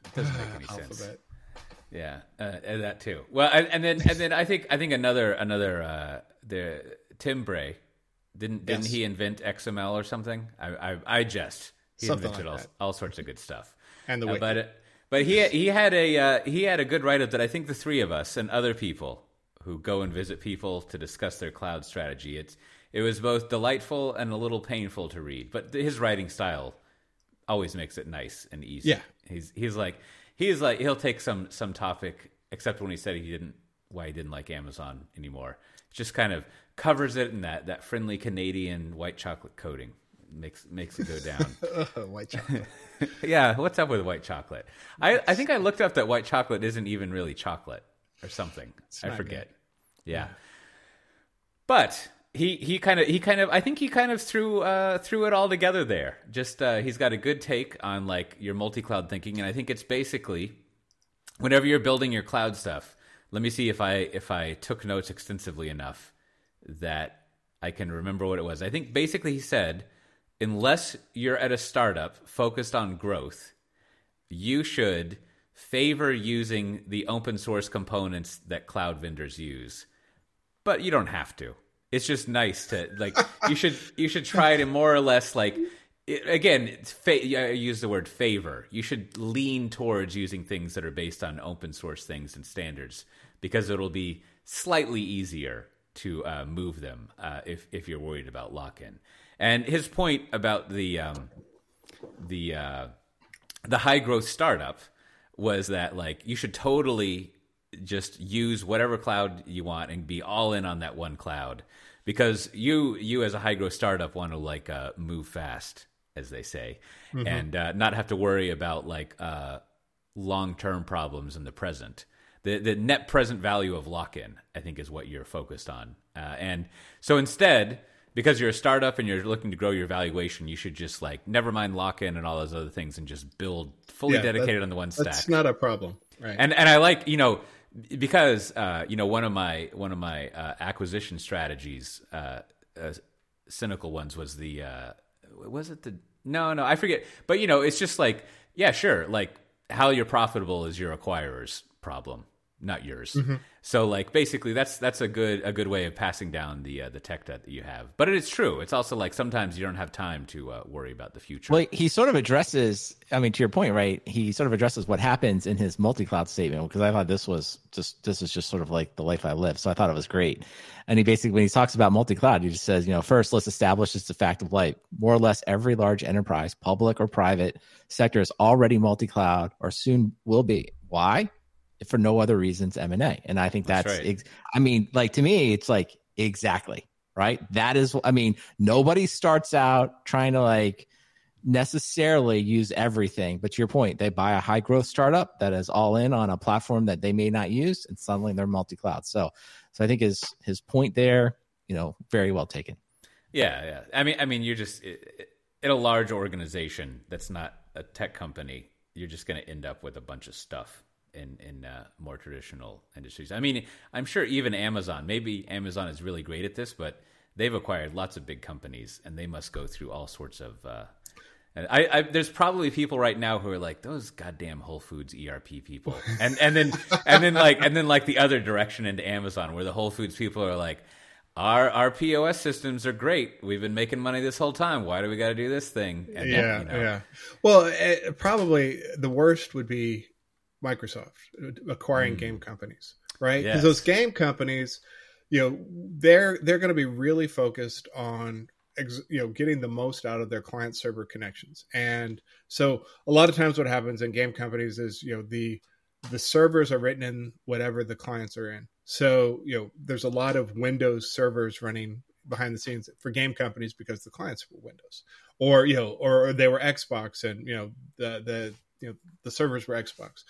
Speaker 1: It doesn't make any sense. Yeah, uh, and that too. Well, and, and, then and then I think I think another another uh, the Tim Bray didn't didn't he invent XML or something? I I, I just he something invented like all, all sorts of good stuff.
Speaker 3: And the uh,
Speaker 1: but but he he had a uh, he had a good write up that I think the three of us and other people who go and visit people to discuss their cloud strategy. It's it was both delightful and a little painful to read, but his writing style always makes it nice and easy.
Speaker 3: Yeah,
Speaker 1: he's he's like he's like he'll take some some topic, except when he said he didn't why he didn't like Amazon anymore. Just kind of covers it in that that friendly Canadian white chocolate coating makes makes it go
Speaker 3: down. Oh, white chocolate.
Speaker 1: yeah, what's up with white chocolate? I I think I looked up that white chocolate isn't even really chocolate or something. I forget. Yeah. But he he kind of he kind of I think he kind of threw uh, threw it all together there. Just uh, he's got a good take on like your multi cloud thinking, and I think it's basically whenever you're building your cloud stuff. Let me see if I if I took notes extensively enough that I can remember what it was. I think basically he said, unless you're at a startup focused on growth, you should favor using the open source components that cloud vendors use but you don't have to. It's just nice to like. you should you should try to more or less like. It, again, it's fa- I use the word favor. You should lean towards using things that are based on open source things and standards because it'll be slightly easier to uh, move them uh, if if you're worried about lock in. And his point about the um, the uh, the high growth startup was that like you should totally just use whatever cloud you want and be all in on that one cloud because you you as a high growth startup want to like uh, move fast as they say mm-hmm. and uh, not have to worry about like uh, long term problems in the present the the net present value of lock in I think is what you're focused on uh, and so instead because you're a startup and you're looking to grow your valuation, you should just like never mind lock in and all those other things and just build fully yeah, dedicated on the one stack.
Speaker 3: That's not a problem. Right.
Speaker 1: And and I like, you know, because uh, you know one of my one of my uh, acquisition strategies, uh, uh cynical ones was the uh, was it the no no I forget, but you know it's just like yeah sure like how you're profitable is your acquirer's problem not yours. Mm-hmm. So like basically that's that's a good a good way of passing down the uh, the tech debt that you have. But it's true. It's also like sometimes you don't have time to uh, worry about the future.
Speaker 2: Well, he sort of addresses. I mean, to your point, right? He sort of addresses what happens in his multi-cloud statement because I thought this was just this is just sort of like the life I live. So I thought it was great. And he basically when he talks about multi-cloud, he just says, you know, first let's establish it's a fact of life. More or less every large enterprise, public or private sector, is already multi-cloud or soon will be. Why? For no other reasons M&A. And I think that's, that's right. I mean, like to me, it's like exactly right. That is, I mean, nobody starts out trying to like necessarily use everything. But to your point, they buy a high growth startup that is all in on a platform that they may not use, and suddenly they're multi cloud. So, so I think his his point there, you know, very well taken.
Speaker 1: Yeah, yeah. I mean, I mean, you're just in a large organization that's not a tech company. You're just going to end up with a bunch of stuff in in uh, more traditional industries. I mean, I'm sure even Amazon. Maybe Amazon is really great at this, but they've acquired lots of big companies, and they must go through all sorts of. Uh, I, I, there's probably people right now who are like those goddamn Whole Foods ERP people, and and then and then like and then like the other direction into Amazon, where the Whole Foods people are like, our our POS systems are great. We've been making money this whole time. Why do we got to do this thing?
Speaker 3: And yeah, then, you know, yeah. Well, it, eh, probably the worst would be Microsoft acquiring mm. game companies, right? Because yes. those game companies, you know, they're they're going to be really focused on you know getting the most out of their client server connections and so a lot of times what happens in game companies is you know the the servers are written in whatever the clients are in so you know there's a lot of windows servers running behind the scenes for game companies because the clients were windows or you know or they were xbox and you know the the you know the servers were Xbox,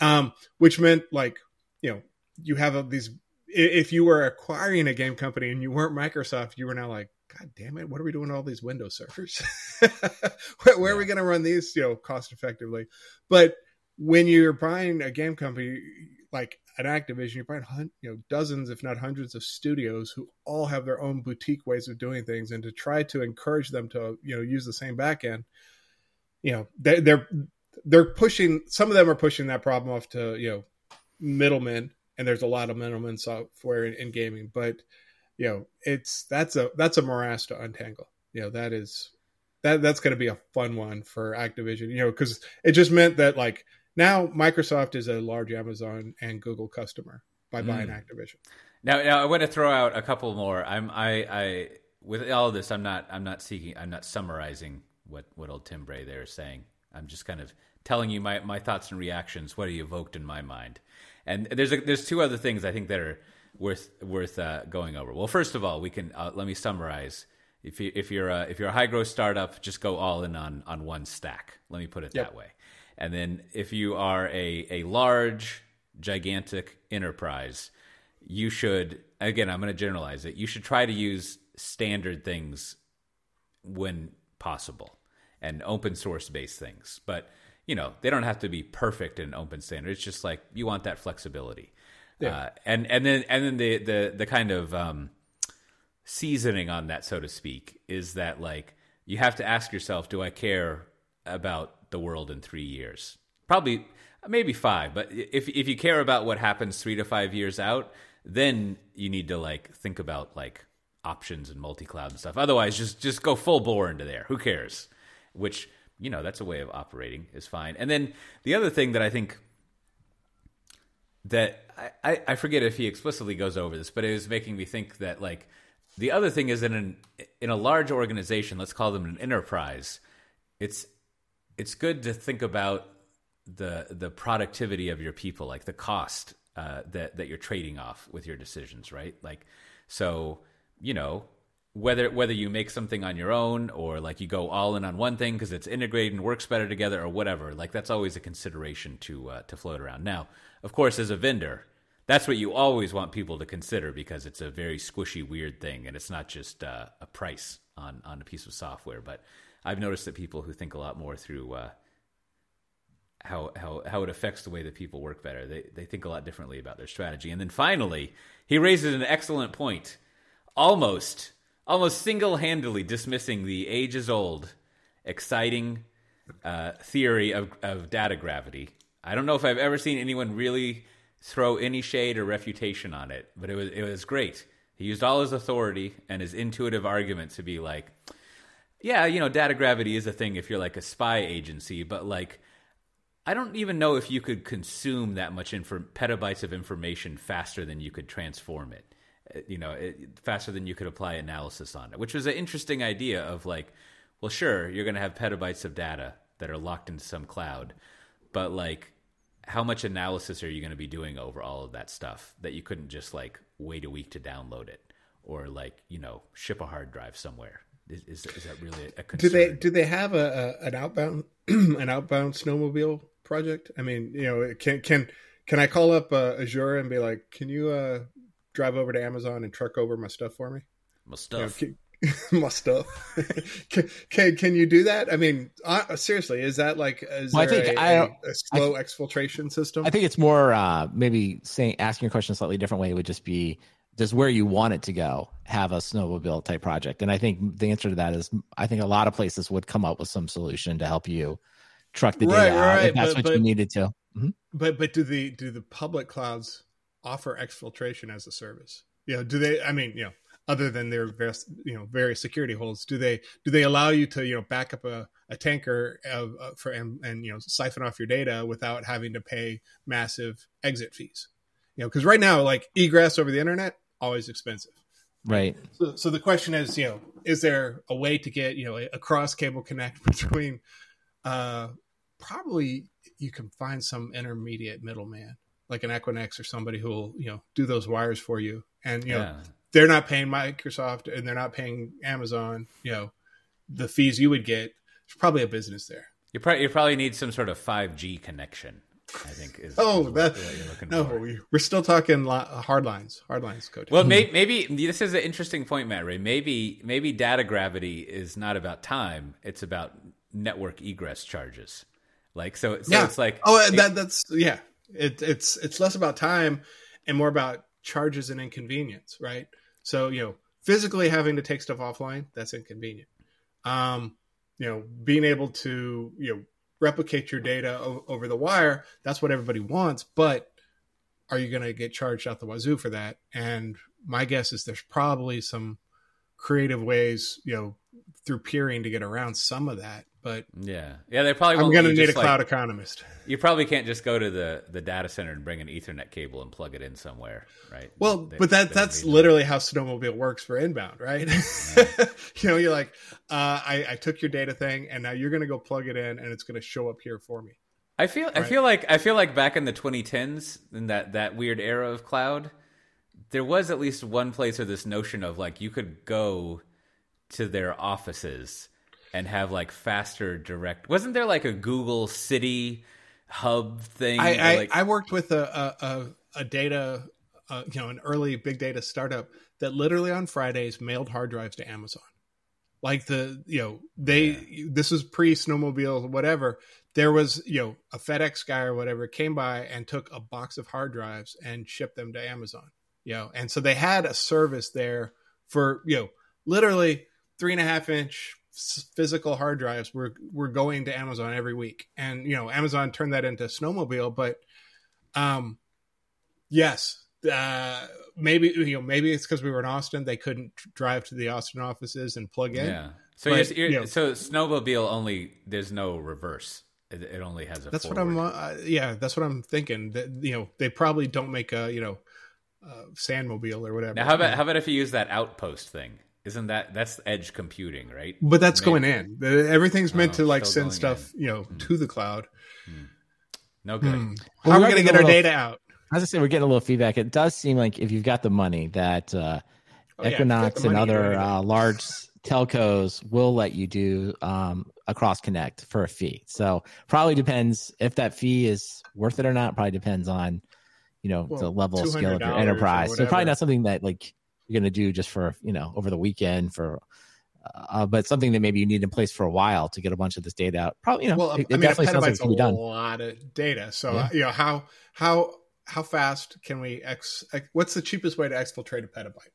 Speaker 3: um, which meant like you know you have these. If you were acquiring a game company and you weren't Microsoft, you were now like, God damn it, what are we doing all these Windows servers? where, where, are we going to run these, you know, cost effectively? But when you're buying a game company like an Activision, you're buying you know dozens, if not hundreds, of studios who all have their own boutique ways of doing things, and to try to encourage them to you know use the same backend, you know, they, they're they're pushing some of them are pushing that problem off to you know middlemen and there's a lot of middlemen software in, in, gaming but you know it's that's a that's a morass to untangle. You know that is that that's going to be a fun one for activision you know because it just meant that like now microsoft is a large amazon and google customer by buying mm. activision.
Speaker 1: Now, now i want to throw out a couple more. I'm i i with all of this i'm not i'm not seeking i'm not summarizing what what old tim bray there is saying I'm just kind of telling you my, my thoughts and reactions, what he evoked in my mind. And there's a, there's two other things I think that are worth worth uh, going over. Well, first of all, we can uh, let me summarize. If you if you're a, if you're a high growth startup, just go all in on on one stack. Let me put it yep. that way. And then if you are a a large gigantic enterprise, you should again I'm going to generalize it. You should try to use standard things when possible and open source based things. But you know, they don't have to be perfect in open standard. It's just like you want that flexibility. Yeah. Uh, and and then and then the the the kind of um, seasoning on that, so to speak, is that like you have to ask yourself, do I care about the world in three years? Probably, maybe five. But if if you care about what happens three to five years out, then you need to like think about like options and multi cloud and stuff. Otherwise, just just go full bore into there. Who cares? Which you know that's a way of operating is fine. And then the other thing that I think that I, I forget if he explicitly goes over this, but it was making me think that like the other thing is in an in a large organization, let's call them an enterprise, it's it's good to think about the the productivity of your people, like the cost uh, that that you're trading off with your decisions, right? Like so, you know, whether whether you make something on your own or like you go all in on one thing because it's integrated and works better together or whatever like that's always a consideration to uh, to float around now of course as a vendor that's what you always want people to consider because it's a very squishy weird thing and it's not just uh, a price on on a piece of software but i've noticed that people who think a lot more through uh, how how how it affects the way that people work better. They they think a lot differently about their strategy. And then finally, he raises an excellent point, almost almost single handedly dismissing the ages old, exciting uh, theory of of data gravity. I don't know if I've ever seen anyone really throw any shade or refutation on it, but it was it was great. He used all his authority and his intuitive argument to be like, yeah, you know, data gravity is a thing if you're like a spy agency, but like I don't even know if you could consume that much info, petabytes of information faster than you could transform it. You know, it, faster than you could apply analysis on it, which was an interesting idea of like, well, sure, you're going to have petabytes of data that are locked into some cloud, but like, how much analysis are you going to be doing over all of that stuff that you couldn't just like wait a week to download it or like you know ship a hard drive somewhere? Is, is, is that really a concern?
Speaker 3: Do they do they have a, a an outbound an outbound snowmobile project? I mean, you know, can can can I call up uh, Azure and be like, can you uh, drive over to Amazon and truck over my stuff for me?
Speaker 1: My stuff.
Speaker 3: You know, can, my stuff. can, can, can you do that? I mean, uh, seriously, is that like is well, I think a, I, a, a slow I, exfiltration system?
Speaker 2: I think it's more uh, maybe saying asking your question a slightly different way would just be does where you want it to go have a snowmobile type project? And I think the answer to that is I think a lot of places would come up with some solution to help you truck the data right, out right. if that's but, what but, you needed to.
Speaker 3: Mm-hmm. But but do the do the public clouds offer exfiltration as a service? You know, do they? I mean, you know, other than their various you know various security holes, do they do they allow you to you know back up a, a tanker of, uh, for and, and you know siphon off your data without having to pay massive exit fees? You know, because right now, like egress over the internet, always expensive.
Speaker 2: Right.
Speaker 3: So, so the question is, you know, is there a way to get you know a, a cross cable connect between uh, probably you can find some intermediate middleman like an Equinix or somebody who will you know do those wires for you, and you yeah. know they're not paying Microsoft and they're not paying Amazon, you know, the fees you would get. There's probably a business there.
Speaker 1: You probably you probably need some sort of 5G connection. I think is
Speaker 3: oh is that no for. we're still talking hard lines hard lines code.
Speaker 1: Well, maybe, maybe this is an interesting point, Matt Ray. Maybe maybe data gravity is not about time; it's about network egress charges. Like so, so
Speaker 3: yeah.
Speaker 1: it's like
Speaker 3: oh it, that that's yeah. It, it's it's less about time and more about charges and inconvenience, right? So you know, physically having to take stuff offline that's inconvenient. Um, you know, being able to you know replicate your data o- over the wire that's what everybody wants, but are you going to get charged out the wazoo for that? And my guess is there's probably some creative ways, you know, through peering to get around some of that. But
Speaker 1: yeah, yeah, they probably.
Speaker 3: I'm going to need a cloud like, economist.
Speaker 1: You probably can't just go to the the data center and bring an Ethernet cable and plug it in somewhere, right?
Speaker 3: Well, they, but that that's literally how Snowmobile works for inbound, right? Yeah. you know, you're like, uh, I, I took your data thing, and now you're going to go plug it in, and it's going to show up here for me.
Speaker 1: I feel right? I feel like I feel like back in the 2010s in that that weird era of cloud, there was at least one place where this notion of like you could go to their offices and have like faster direct. Wasn't there like a Google City hub thing?
Speaker 3: I I,
Speaker 1: like...
Speaker 3: I, worked with a a, a data, uh, you know, an early big data startup that literally on Fridays mailed hard drives to Amazon. Like the you know they yeah. this was pre snowmobile whatever. There was you know a FedEx guy or whatever came by and took a box of hard drives and shipped them to Amazon. You know, and so they had a service there for you know literally three and a half inch physical hard drives were were going to Amazon every week, and you know Amazon turned that into Snowmobile. But um, yes, uh, maybe you know maybe it's because we were in Austin, they couldn't drive to the Austin offices and plug in.
Speaker 1: Yeah. So but, you're, you're, you know, so Snowmobile only there's no reverse. It, it only has a.
Speaker 3: That's
Speaker 1: forward.
Speaker 3: what I'm. Uh, yeah, that's what I'm thinking. That you know they probably don't make a you know. Uh, sandmobile or whatever.
Speaker 1: Now, how about how about if you use that outpost thing? Isn't that that's edge computing, right?
Speaker 3: But that's going in. Everything's meant oh, to like send stuff, in. you know, mm. to the cloud.
Speaker 1: Mm. No good. Mm.
Speaker 3: How are we going to get our data out?
Speaker 2: As I say, we're getting a little feedback. It does seem like if you've got the money, that uh, oh, Equinix yeah, and other uh, large telcos will let you do um, a cross connect for a fee. So probably depends if that fee is worth it or not. Probably depends on you know well, the level of skill of your enterprise. So probably not something that like you're going to do just for you know over the weekend for uh, but something that maybe you need in place for a while to get a bunch of this data out. Probably, you know,
Speaker 3: well,
Speaker 2: it,
Speaker 3: I mean, definitely sounds like it can be done. A lot of data. So, yeah. you know, how how how fast can we ex, ex? What's the cheapest way to exfiltrate a petabyte?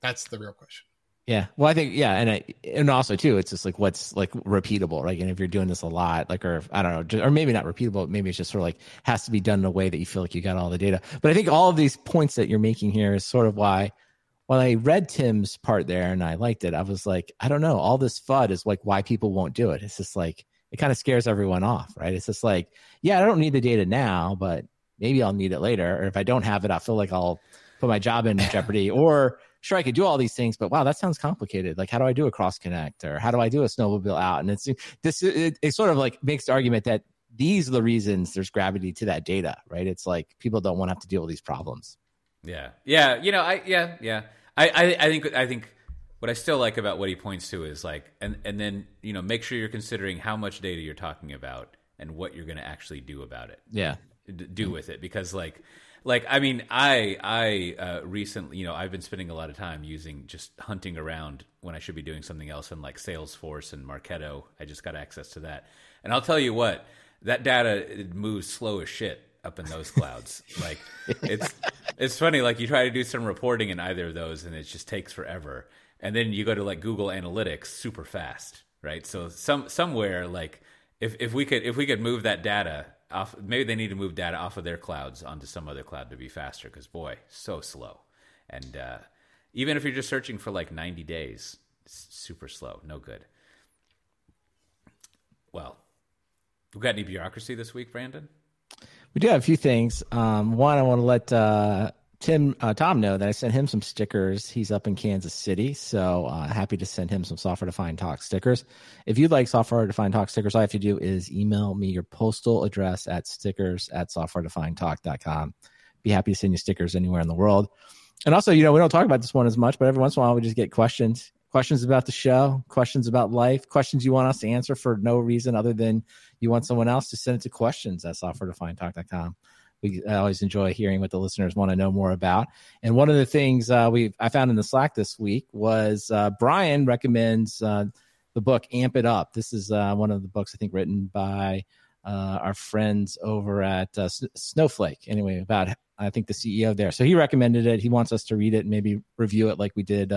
Speaker 3: That's the real question.
Speaker 2: Yeah. Well, I think yeah, and I, and also too, it's just like what's like repeatable, right? And if you're doing this a lot, like or I don't know, just, or maybe not repeatable, maybe it's just sort of like has to be done in a way that you feel like you got all the data. But I think all of these points that you're making here is sort of why when I read Tim's part there and I liked it, I was like, I don't know, all this FUD is like why people won't do it. It's just like it kind of scares everyone off, right? It's just like, yeah, I don't need the data now, but maybe I'll need it later. Or if I don't have it, I feel like I'll put my job in jeopardy. Or sure, I could do all these things, but wow, that sounds complicated. Like, how do I do a cross connect or how do I do a snowmobile out? And it's this, it, it sort of like makes the argument that these are the reasons there's gravity to that data, right? It's like people don't want to have to deal with these problems.
Speaker 1: Yeah. Yeah. You know, I, yeah, yeah. I, I, I think I think what I still like about what he points to is like, and and then you know, make sure you're considering how much data you're talking about and what you're going to actually do about it.
Speaker 2: Yeah,
Speaker 1: do with it because like, like I mean, I I uh, recently, you know, I've been spending a lot of time using just hunting around when I should be doing something else in like Salesforce and Marketo. I just got access to that, and I'll tell you what, that data moves slow as shit up in those clouds. like it's it's funny. Like you try to do some reporting in either of those, and it just takes forever. And then you go to like Google Analytics, super fast, right? So some somewhere like if if we could if we could move that data off, maybe they need to move data off of their clouds onto some other cloud to be faster. Because boy, so slow. And uh, even if you're just searching for like 90 days, super slow, no good. Well, we got any bureaucracy this week, Brandon?
Speaker 2: We do have a few things. Um, one, I want to let uh, Tim uh, Tom know that I sent him some stickers. He's up in Kansas City, so uh, happy to send him some software defined talk stickers. If you'd like software defined talk stickers, all you have to do is email me your postal address at stickers at softwaredefinedtalk.com. Be happy to send you stickers anywhere in the world. And also, you know, we don't talk about this one as much, but every once in a while we just get questions questions about the show, questions about life, questions you want us to answer for no reason other than you want someone else to send it to questions at softwaredefinedtalk.com. We always enjoy hearing what the listeners want to know more about. And one of the things uh, we I found in the Slack this week was uh, Brian recommends uh, the book Amp It Up. This is uh, one of the books I think written by uh, our friends over at uh, Snowflake. Anyway, about I think the CEO there. So he recommended it. He wants us to read it and maybe review it like we did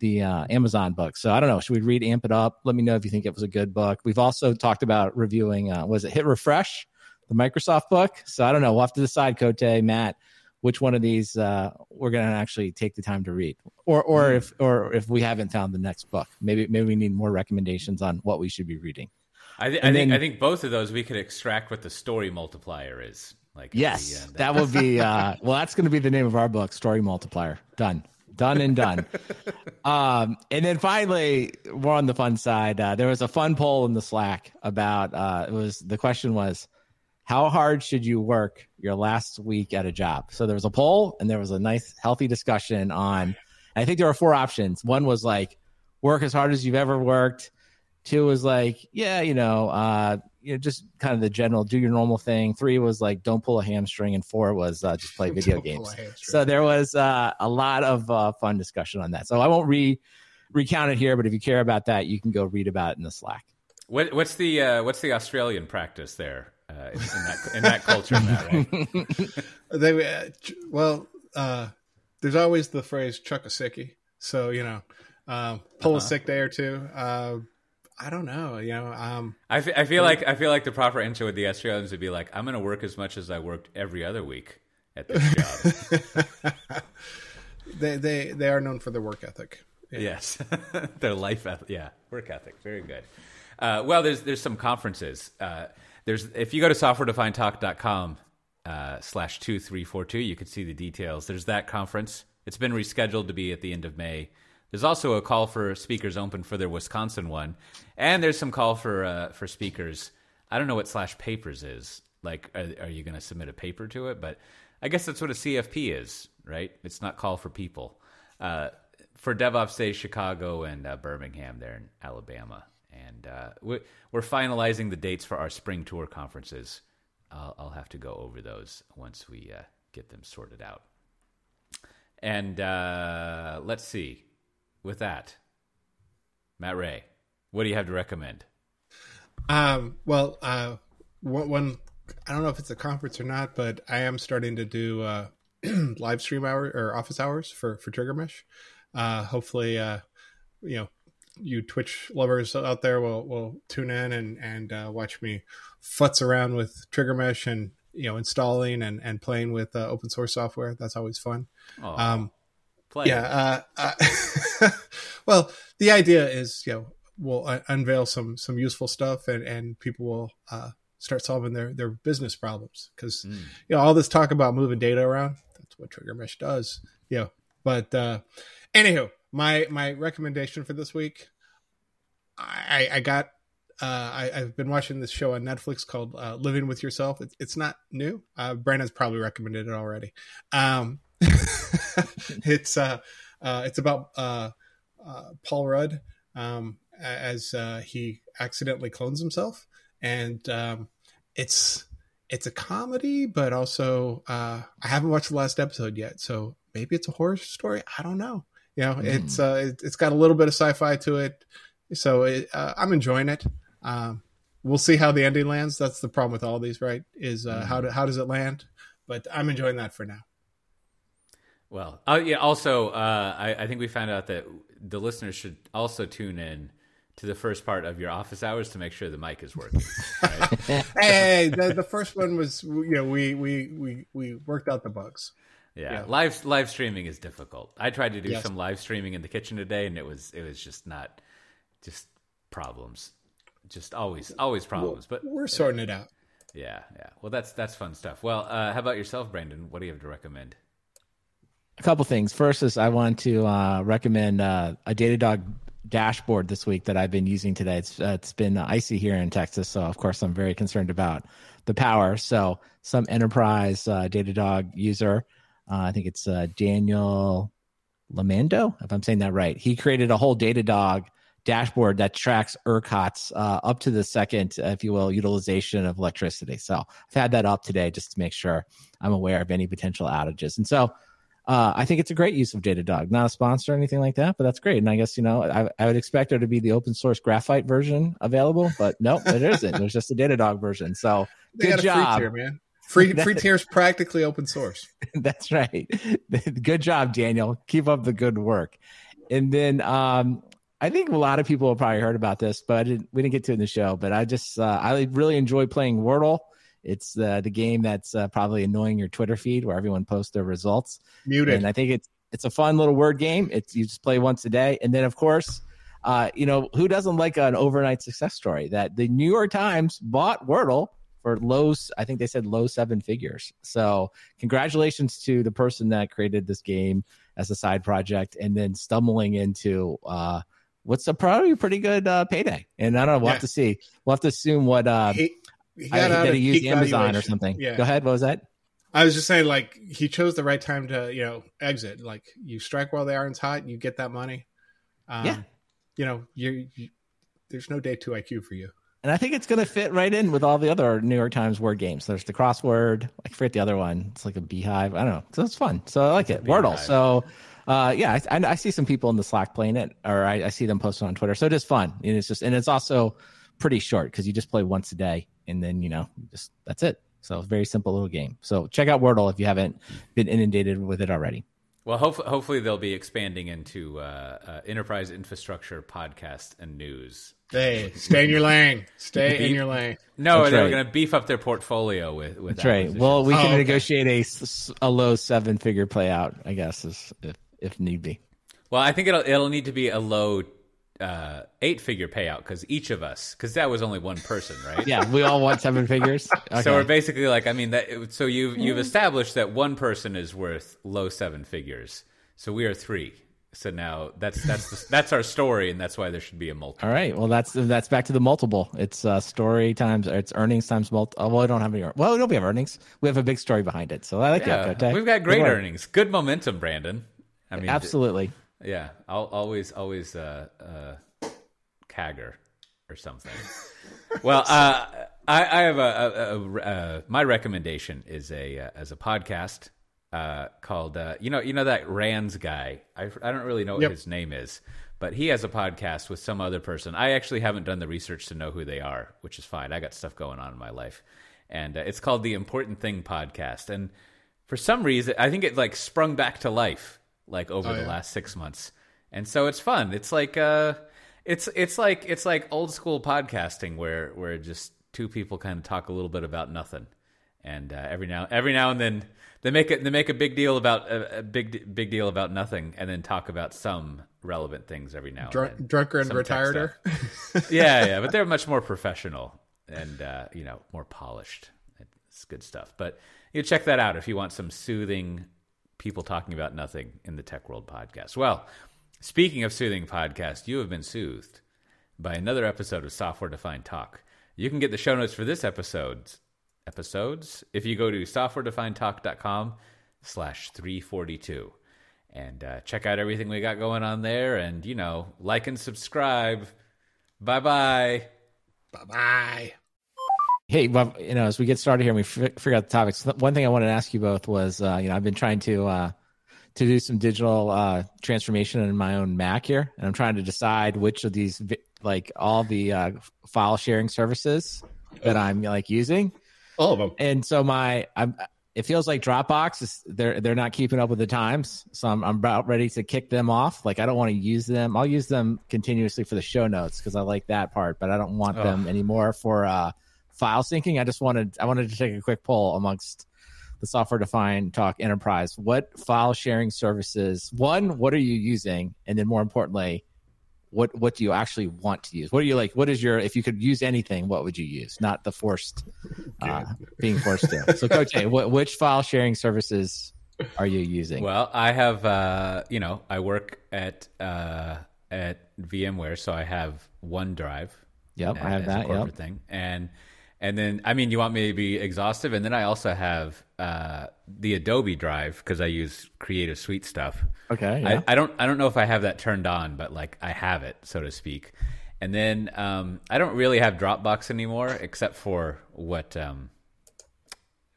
Speaker 2: the uh, Amazon book. So I don't know. Should we read Amp It Up? Let me know if you think it was a good book. We've also talked about reviewing, uh, was it Hit Refresh, the Microsoft book? So I don't know. We'll have to decide, Coté, Matt, which one of these uh, we're going to actually take the time to read, or or mm. if or if we haven't found the next book, maybe maybe we need more recommendations on what we should be reading.
Speaker 1: I, th- I think I think both of those we could extract what the story multiplier is. Like
Speaker 2: yes, that would be uh, well. That's going to be the name of our book, Story Multiplier. Done done and done. um, and then finally, we're on the fun side, uh, there was a fun poll in the Slack about uh, it was the question was, how hard should you work your last week at a job? So there was a poll, and there was a nice, healthy discussion on. I think there were four options. One was like, work as hard as you've ever worked. Two was like, yeah, you know, uh, you know, just kind of the general do your normal thing. Three was like don't pull a hamstring, and four was uh, just play video games. So there was uh, a lot of uh, fun discussion on that. So I won't re recount it here, but if you care about that, you can go read about it in the Slack.
Speaker 1: What, what's the uh, what's the Australian practice there uh, in, that in that culture?
Speaker 3: they uh, well, there's always the phrase "chuck a sickie," so you know, um, pull uh-huh. a sick day or two I don't know. You know, um,
Speaker 1: I, f- I feel like I feel like the proper answer with the Australians would be like, I'm going to work as much as I worked every other week at this
Speaker 3: job. they they they are known for their work ethic.
Speaker 1: Yeah. Yes, their life ethic. Yeah, work ethic. Very good. Uh, well, there's there's some conferences. Uh, there's if you go to softwaredefinedtalk.com uh, slash two three four two, you can see the details. There's that conference. It's been rescheduled to be at the end of May. There's also a call for speakers open for their Wisconsin one, and there's some call for uh, for speakers. I don't know what slash papers is. Like, are, are you going to submit a paper to it? But I guess that's what a CFP is, right? It's not call for people. Uh, for DevOps Day, Chicago and uh, Birmingham, there in Alabama, and uh, we're, finalizing the dates for our spring tour conferences. I'll, I'll have to go over those once we uh, get them sorted out. And uh, let's see with that, Matt Ray, what do you have to recommend?
Speaker 3: Um, well, uh, one, I don't know if it's a conference or not, but I am starting to do uh, live stream hour or office hours for for TriggerMesh. Uh, hopefully, uh, you know, you Twitch lovers out there will will tune in and and uh, watch me futz around with TriggerMesh and you know installing and and playing with uh, open source software. That's always fun. Oh, um, play. Yeah. Uh, uh well, the idea is you know we'll uh, unveil some some useful stuff and and people will uh, start solving their their business problems because mm. you know all this talk about moving data around that's what TriggerMesh does yeah you know, but uh anywho my my recommendation for this week i i got uh, I, have been watching this show on Netflix called uh, Living with Yourself. It's, not new. Uh, Brandon's probably recommended it already. Um, it's uh, uh, it's about uh, uh, Paul Rudd um, as he accidentally clones himself, and um, it's it's a comedy, but also I haven't watched the last episode yet, so maybe it's a horror story. I don't know. You know, mm. it's uh, it, has got a little bit of sci-fi to it, so it, uh, I'm enjoying it. Um, we'll see how the ending lands. That's the problem with all these, right? Is uh, mm. how do, how does it land? But I'm enjoying that for now.
Speaker 1: Well, uh, yeah. Also, uh, I, I, think we found out that the listeners should also tune in to the first part of your office hours to make sure the mic is working.
Speaker 3: Right? hey, the, the, first one was you know we we we we worked out the bugs.
Speaker 1: Yeah. yeah. live live streaming is difficult. I tried to do yes. some live streaming in the kitchen today, and it was it was just not just problems, just always always problems. But
Speaker 3: we're sorting it out.
Speaker 1: Yeah, yeah. Well, that's that's fun stuff. Well, uh, how about yourself, Brandon? What do you have to recommend?
Speaker 2: a couple things. First is I want to uh, recommend uh, a Datadog dashboard this week that I've been using today. It's uh, it's been icy here in Texas, so of course I'm very concerned about the power. So some enterprise uh, Datadog user, uh, I think it's uh, Daniel Lamando, if I'm saying that right. He created a whole Datadog dashboard that tracks ERCOT's uh, up to the second, if you will, utilization of electricity. So I've had that up today just to make sure I'm aware of any potential outages. And so uh, I think it's a great use of Datadog. Not a sponsor or anything like that, but that's great. And I guess you know I, I would expect there to be the open source Graphite version available, but no, it isn't. There's just a Datadog version. So they good job,
Speaker 3: tier, man. Free free tier is practically open source.
Speaker 2: that's right. good job, Daniel. Keep up the good work. And then um, I think a lot of people have probably heard about this, but didn't, we didn't get to it in the show. But I just uh, I really enjoy playing Wordle. It's uh, the game that's uh, probably annoying your Twitter feed where everyone posts their results.
Speaker 3: Muted.
Speaker 2: And I think it's it's a fun little word game. It's you just play once a day, and then of course, uh, you know who doesn't like an overnight success story? That the New York Times bought Wordle for low. I think they said low seven figures. So congratulations to the person that created this game as a side project, and then stumbling into. Uh, what's a probably pretty good uh, payday. And I don't know. We'll yeah. have to see. We'll have to assume what uh, he, he got I, that he used Amazon valuation. or something. Yeah. Go ahead. What was that?
Speaker 3: I was just saying, like he chose the right time to, you know, exit. Like you strike while the iron's hot, you get that money. Um, yeah. You know, you, there's no day two IQ for you.
Speaker 2: And I think it's going to fit right in with all the other New York Times word games. There's the crossword. I forget the other one. It's like a beehive. I don't know. So it's fun. So I like it's it. Wordle. So uh, yeah, I, I, see some people in the Slack playing it, or I, I see them posting on Twitter. So it is fun. And it's just, and it's also pretty short because you just play once a day and then you know just that's it. So very simple little game. So check out Wordle if you haven't been inundated with it already.
Speaker 1: Well, hopefully, hopefully they'll be expanding into uh, uh, enterprise infrastructure podcast and news.
Speaker 3: Hey, stay in your lane. Stay beef, in your lane.
Speaker 1: No, That's they're right. going to beef up their portfolio with with.
Speaker 2: That's right. Well, we can oh, okay. negotiate a, a low seven figure payout, I guess, if if need be.
Speaker 1: Well, I think it'll it'll need to be a low uh, eight figure payout because each of us, because that was only one person, right?
Speaker 2: yeah, we all want seven figures.
Speaker 1: Okay. So we're basically like, I mean, that. So you've you've established that one person is worth low seven figures. So we are three. So now that's that's the, that's our story, and that's why there should be a multiple.
Speaker 2: All right. Well, that's that's back to the multiple. It's uh, story times it's earnings times multiple. Oh, well, we don't have any. Well, we don't have earnings. We have a big story behind it. So I like yeah,
Speaker 1: that. We've got great earnings. Good momentum, Brandon.
Speaker 2: I mean, absolutely.
Speaker 1: Yeah, I'll always always uh, uh, Kagger or something. well, uh, I, I have a, a, a, a, my recommendation is a uh, as a podcast uh, called uh, you know you know that Rands guy. I I don't really know what yep. his name is, but he has a podcast with some other person. I actually haven't done the research to know who they are, which is fine. I got stuff going on in my life, and uh, it's called the Important Thing podcast. And for some reason, I think it like sprung back to life like over oh, the yeah. last six months, and so it's fun. It's like uh, it's it's like it's like old school podcasting where where just two people kind of talk a little bit about nothing, and uh, every now every now and then they make it they make a big deal about a, a, big big deal about nothing, and then talk about some relevant things every now
Speaker 3: Drunk,
Speaker 1: and then.
Speaker 3: Drunker and retired.
Speaker 1: yeah, yeah, but they're much more professional and uh, you know more polished. It's good stuff. But you check that out if you want some soothing people talking about nothing in the tech world podcast. Well, speaking of soothing podcast, you have been soothed by another episode of Software Defined Talk. You can get the show notes for this episode episodes if you go to softwaredefinedtalk.com slash 342 and uh, check out everything we got going on there and you know like and subscribe bye bye
Speaker 3: bye bye
Speaker 2: hey well you know as we get started here and we f- figure out the topics one thing i wanted to ask you both was uh, you know i've been trying to uh, to do some digital uh, transformation in my own mac here and i'm trying to decide which of these like all the uh, file sharing services that i'm like using
Speaker 3: all of them.
Speaker 2: And so my, I'm, it feels like Dropbox is they're they're not keeping up with the times. So I'm I'm about ready to kick them off. Like I don't want to use them. I'll use them continuously for the show notes because I like that part, but I don't want oh. them anymore for uh, file syncing. I just wanted I wanted to take a quick poll amongst the software defined talk enterprise. What file sharing services? One, what are you using? And then more importantly, what what do you actually want to use? What are you like? What is your if you could use anything? What would you use? Not the forced uh, being forced to. So, Coté, what, which file sharing services are you using?
Speaker 1: Well, I have uh, you know I work at uh, at VMware, so I have OneDrive.
Speaker 2: Yep, I have that.
Speaker 1: corporate yep. thing, and and then, I mean, you want me to be exhaustive, and then I also have uh, the Adobe Drive because I use Creative Suite stuff.
Speaker 2: Okay. Yeah.
Speaker 1: I, I, don't, I don't know if I have that turned on, but like I have it, so to speak. And then um, I don't really have Dropbox anymore, except for what um,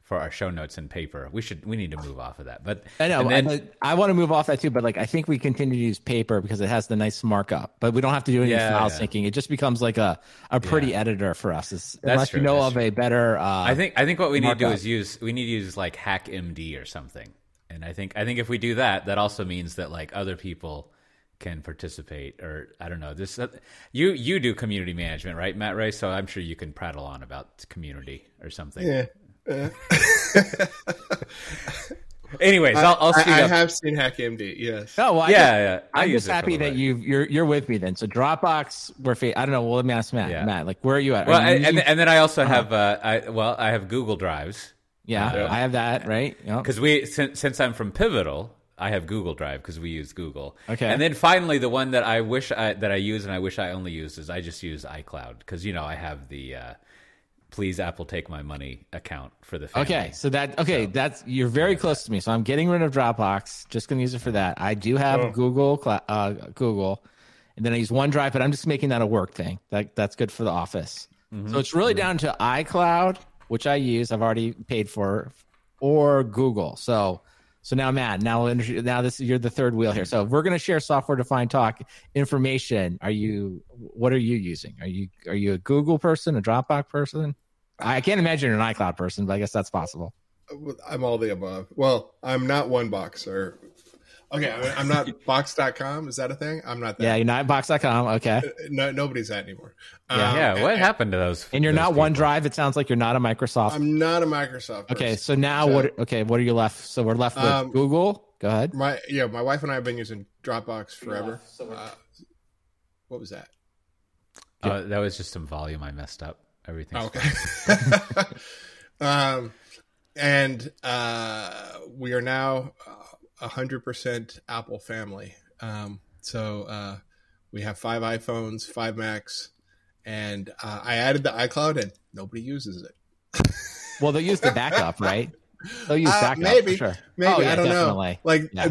Speaker 1: for our show notes and paper. We should we need to move off of that. But
Speaker 2: I know then, I, I, want to move off that too. But like I think we continue to use paper because it has the nice markup. But we don't have to do any yeah, file yeah. syncing. It just becomes like a, a pretty yeah. editor for us. It's, unless true, you know of true. a better. Uh,
Speaker 1: I think I think what we markup. need to do is use we need to use like HackMD or something. And I think I think if we do that, that also means that like other people can participate or I don't know this uh, you you do community management right Matt Ray so I'm sure you can prattle on about community or something
Speaker 3: yeah
Speaker 1: Anyways, I'll, I'll
Speaker 3: I, I have seen HackMD. Yes.
Speaker 2: Oh, well,
Speaker 1: yeah, yeah.
Speaker 2: I'm just happy that you you're you're with me then. So Dropbox, we're fa- I don't know. Well, let me ask Matt. Yeah. Matt, like, where are you at?
Speaker 1: Well,
Speaker 2: you
Speaker 1: and, and then I also uh-huh. have uh, I well, I have Google Drives.
Speaker 2: Yeah, uh, I have that right.
Speaker 1: Because yep. we since since I'm from Pivotal, I have Google Drive because we use Google.
Speaker 2: Okay.
Speaker 1: And then finally, the one that I wish I, that I use and I wish I only used is I just use iCloud because you know I have the. Uh, please Apple take my money account for the family.
Speaker 2: Okay, so that okay, so, that's you're very close to me. So I'm getting rid of Dropbox. Just gonna use it for that. I do have oh. Google uh, Google, and then I use OneDrive, but I'm just making that a work thing. That that's good for the office. Mm-hmm. So it's really down to iCloud, which I use. I've already paid for, or Google. So so now, Matt, now now this you're the third wheel here. So we're going to share software defined talk information. Are you? What are you using? Are you are you a Google person, a Dropbox person? I can't imagine you're an iCloud person, but I guess that's possible.
Speaker 3: I'm all the above. Well, I'm not one boxer. Okay, I'm not box.com. Is that a thing? I'm not that.
Speaker 2: Yeah, you're not box.com. Okay.
Speaker 3: No, nobody's that anymore.
Speaker 1: Yeah, um, yeah. What and, happened to those?
Speaker 2: And you're
Speaker 1: those
Speaker 2: not people? OneDrive. It sounds like you're not a Microsoft.
Speaker 3: I'm not a Microsoft.
Speaker 2: Person. Okay, so now so, what? Okay, what are you left? So we're left with um, Google. Go ahead.
Speaker 3: My yeah, my wife and I have been using Dropbox forever. Yeah, so uh, what was that?
Speaker 1: Uh, that was just some volume I messed up. Everything.
Speaker 3: Okay. um, and uh, we are now a hundred percent Apple family. Um, so uh, we have five iPhones, five Macs, and uh, I added the iCloud, and nobody uses it.
Speaker 2: well, they'll use the backup, right? They'll use uh, backup.
Speaker 3: maybe,
Speaker 2: sure.
Speaker 3: maybe oh, yeah, I don't definitely. know. Like yeah.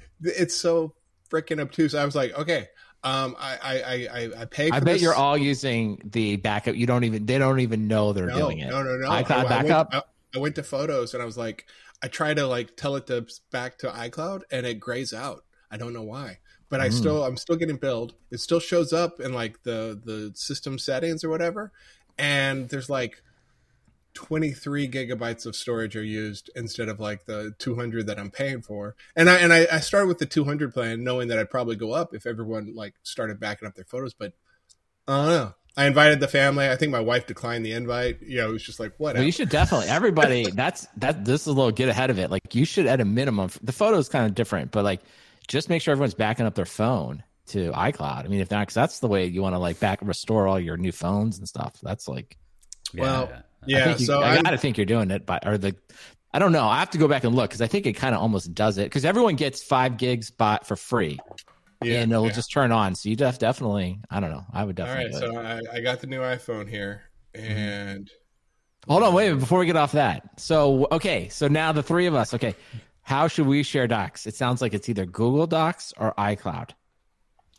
Speaker 3: it's so freaking obtuse. I was like, okay, um, I, I, I, I pay.
Speaker 2: I bet this. you're all using the backup. You don't even, they don't even know they're
Speaker 3: no,
Speaker 2: doing it.
Speaker 3: No, no, no.
Speaker 2: iCloud I, backup.
Speaker 3: I went, I went, to photos and I was like, I try to like tell it to back to iCloud and it grays out. I don't know why. But I mm. still I'm still getting billed. It still shows up in like the the system settings or whatever. And there's like 23 gigabytes of storage are used instead of like the 200 that I'm paying for. And I and I, I started with the 200 plan knowing that I'd probably go up if everyone like started backing up their photos, but I don't know. I invited the family. I think my wife declined the invite. You know, it was just like what?
Speaker 2: Well, you should definitely everybody. that's that. This is a little get ahead of it. Like you should at a minimum. The photo is kind of different, but like just make sure everyone's backing up their phone to iCloud. I mean, if not, because that's the way you want to like back restore all your new phones and stuff. That's like,
Speaker 3: well, yeah.
Speaker 2: I you,
Speaker 3: so
Speaker 2: I, I gotta think you're doing it, but or the. I don't know. I have to go back and look because I think it kind of almost does it because everyone gets five gigs bought for free yeah, and it'll yeah. just turn on. So you def- definitely, I don't know. I would definitely.
Speaker 3: All right, so I, I, got the new iPhone here, mm-hmm. and
Speaker 2: mm-hmm. hold on, wait before we get off that. So okay, so now the three of us. Okay, how should we share docs? It sounds like it's either Google Docs or iCloud.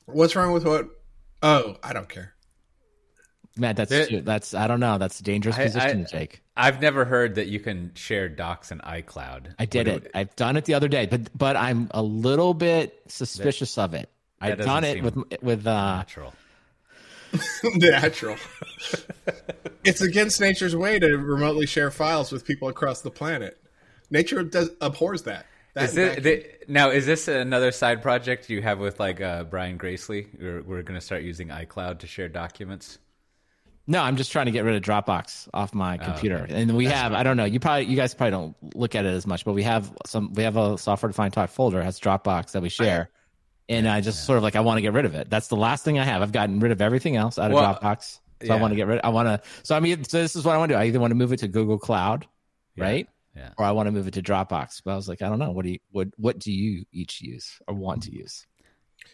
Speaker 3: What's wrong with what? Oh, I don't care.
Speaker 2: Matt, that's it, that's I don't know. That's a dangerous position I, to take.
Speaker 1: I've never heard that you can share docs in iCloud.
Speaker 2: I did it. I've done it the other day, but but I'm a little bit suspicious that, of it. I've done it with with uh,
Speaker 1: natural.
Speaker 3: natural. it's against nature's way to remotely share files with people across the planet. Nature does abhors that. that
Speaker 1: is it, the, now, is this another side project you have with like uh, Brian Gracely? We're, we're going to start using iCloud to share documents.
Speaker 2: No, I'm just trying to get rid of Dropbox off my oh, computer. Oh, okay. And we That's have, I don't know, you probably, you guys probably don't look at it as much, but we have some, we have a software defined talk folder has Dropbox that we share and I just yeah. sort of like I want to get rid of it. That's the last thing I have. I've gotten rid of everything else out of well, Dropbox, so yeah. I want to get rid. I want to. So I mean, so this is what I want to do. I either want to move it to Google Cloud, yeah. right?
Speaker 1: Yeah.
Speaker 2: Or I want to move it to Dropbox. But I was like, I don't know. What do you what What do you each use or want to use?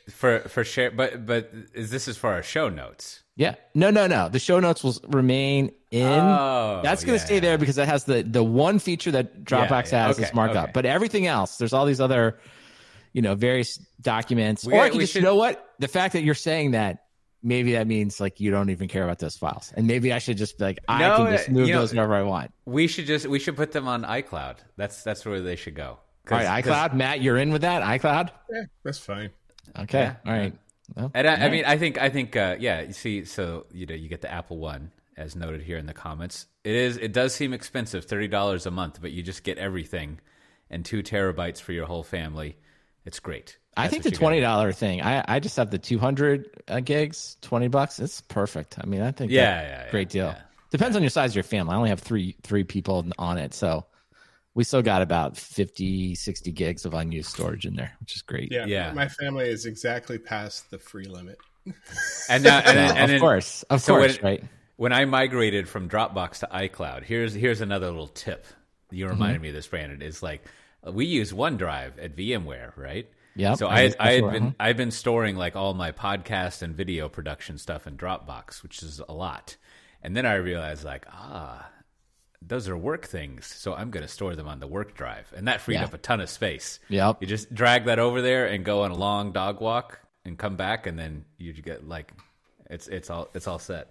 Speaker 1: For for share, but but is this is for our show notes?
Speaker 2: Yeah. No, no, no. The show notes will remain in. Oh, That's going to yeah, stay there because that has the the one feature that Dropbox has okay, is markup. Okay. But everything else, there's all these other you know, various documents. We, or I can just, should... you know what? The fact that you're saying that, maybe that means like you don't even care about those files. And maybe I should just be like, I no, can just move those know, wherever I want.
Speaker 1: We should just, we should put them on iCloud. That's, that's where they should go.
Speaker 2: All right, iCloud. Matt, you're in with that? iCloud?
Speaker 3: Yeah, that's fine.
Speaker 2: Okay. Yeah. All right.
Speaker 1: Well, and I. I, mean, I think, I think, uh, yeah, you see, so, you know, you get the Apple One as noted here in the comments. It is, it does seem expensive, $30 a month, but you just get everything and two terabytes for your whole family it's great.
Speaker 2: That's I think the twenty dollar thing. I I just have the two hundred uh, gigs, twenty bucks. It's perfect. I mean, I think
Speaker 1: yeah, yeah, yeah,
Speaker 2: great deal.
Speaker 1: Yeah.
Speaker 2: Depends on your size of your family. I only have three three people on it, so we still got about 50, 60 gigs of unused storage in there, which is great.
Speaker 3: Yeah, yeah. My family is exactly past the free limit.
Speaker 1: and, uh, and, and,
Speaker 2: and, of course, of so course,
Speaker 1: when,
Speaker 2: right.
Speaker 1: When I migrated from Dropbox to iCloud, here's here's another little tip. You reminded mm-hmm. me of this, Brandon. Is like we use OneDrive at VMware, right?
Speaker 2: Yeah.
Speaker 1: So I I had been I've been storing like all my podcast and video production stuff in Dropbox, which is a lot. And then I realized like ah, those are work things, so I'm going to store them on the work drive, and that freed yeah. up a ton of space.
Speaker 2: Yep.
Speaker 1: You just drag that over there and go on a long dog walk and come back, and then you get like it's it's all it's all set.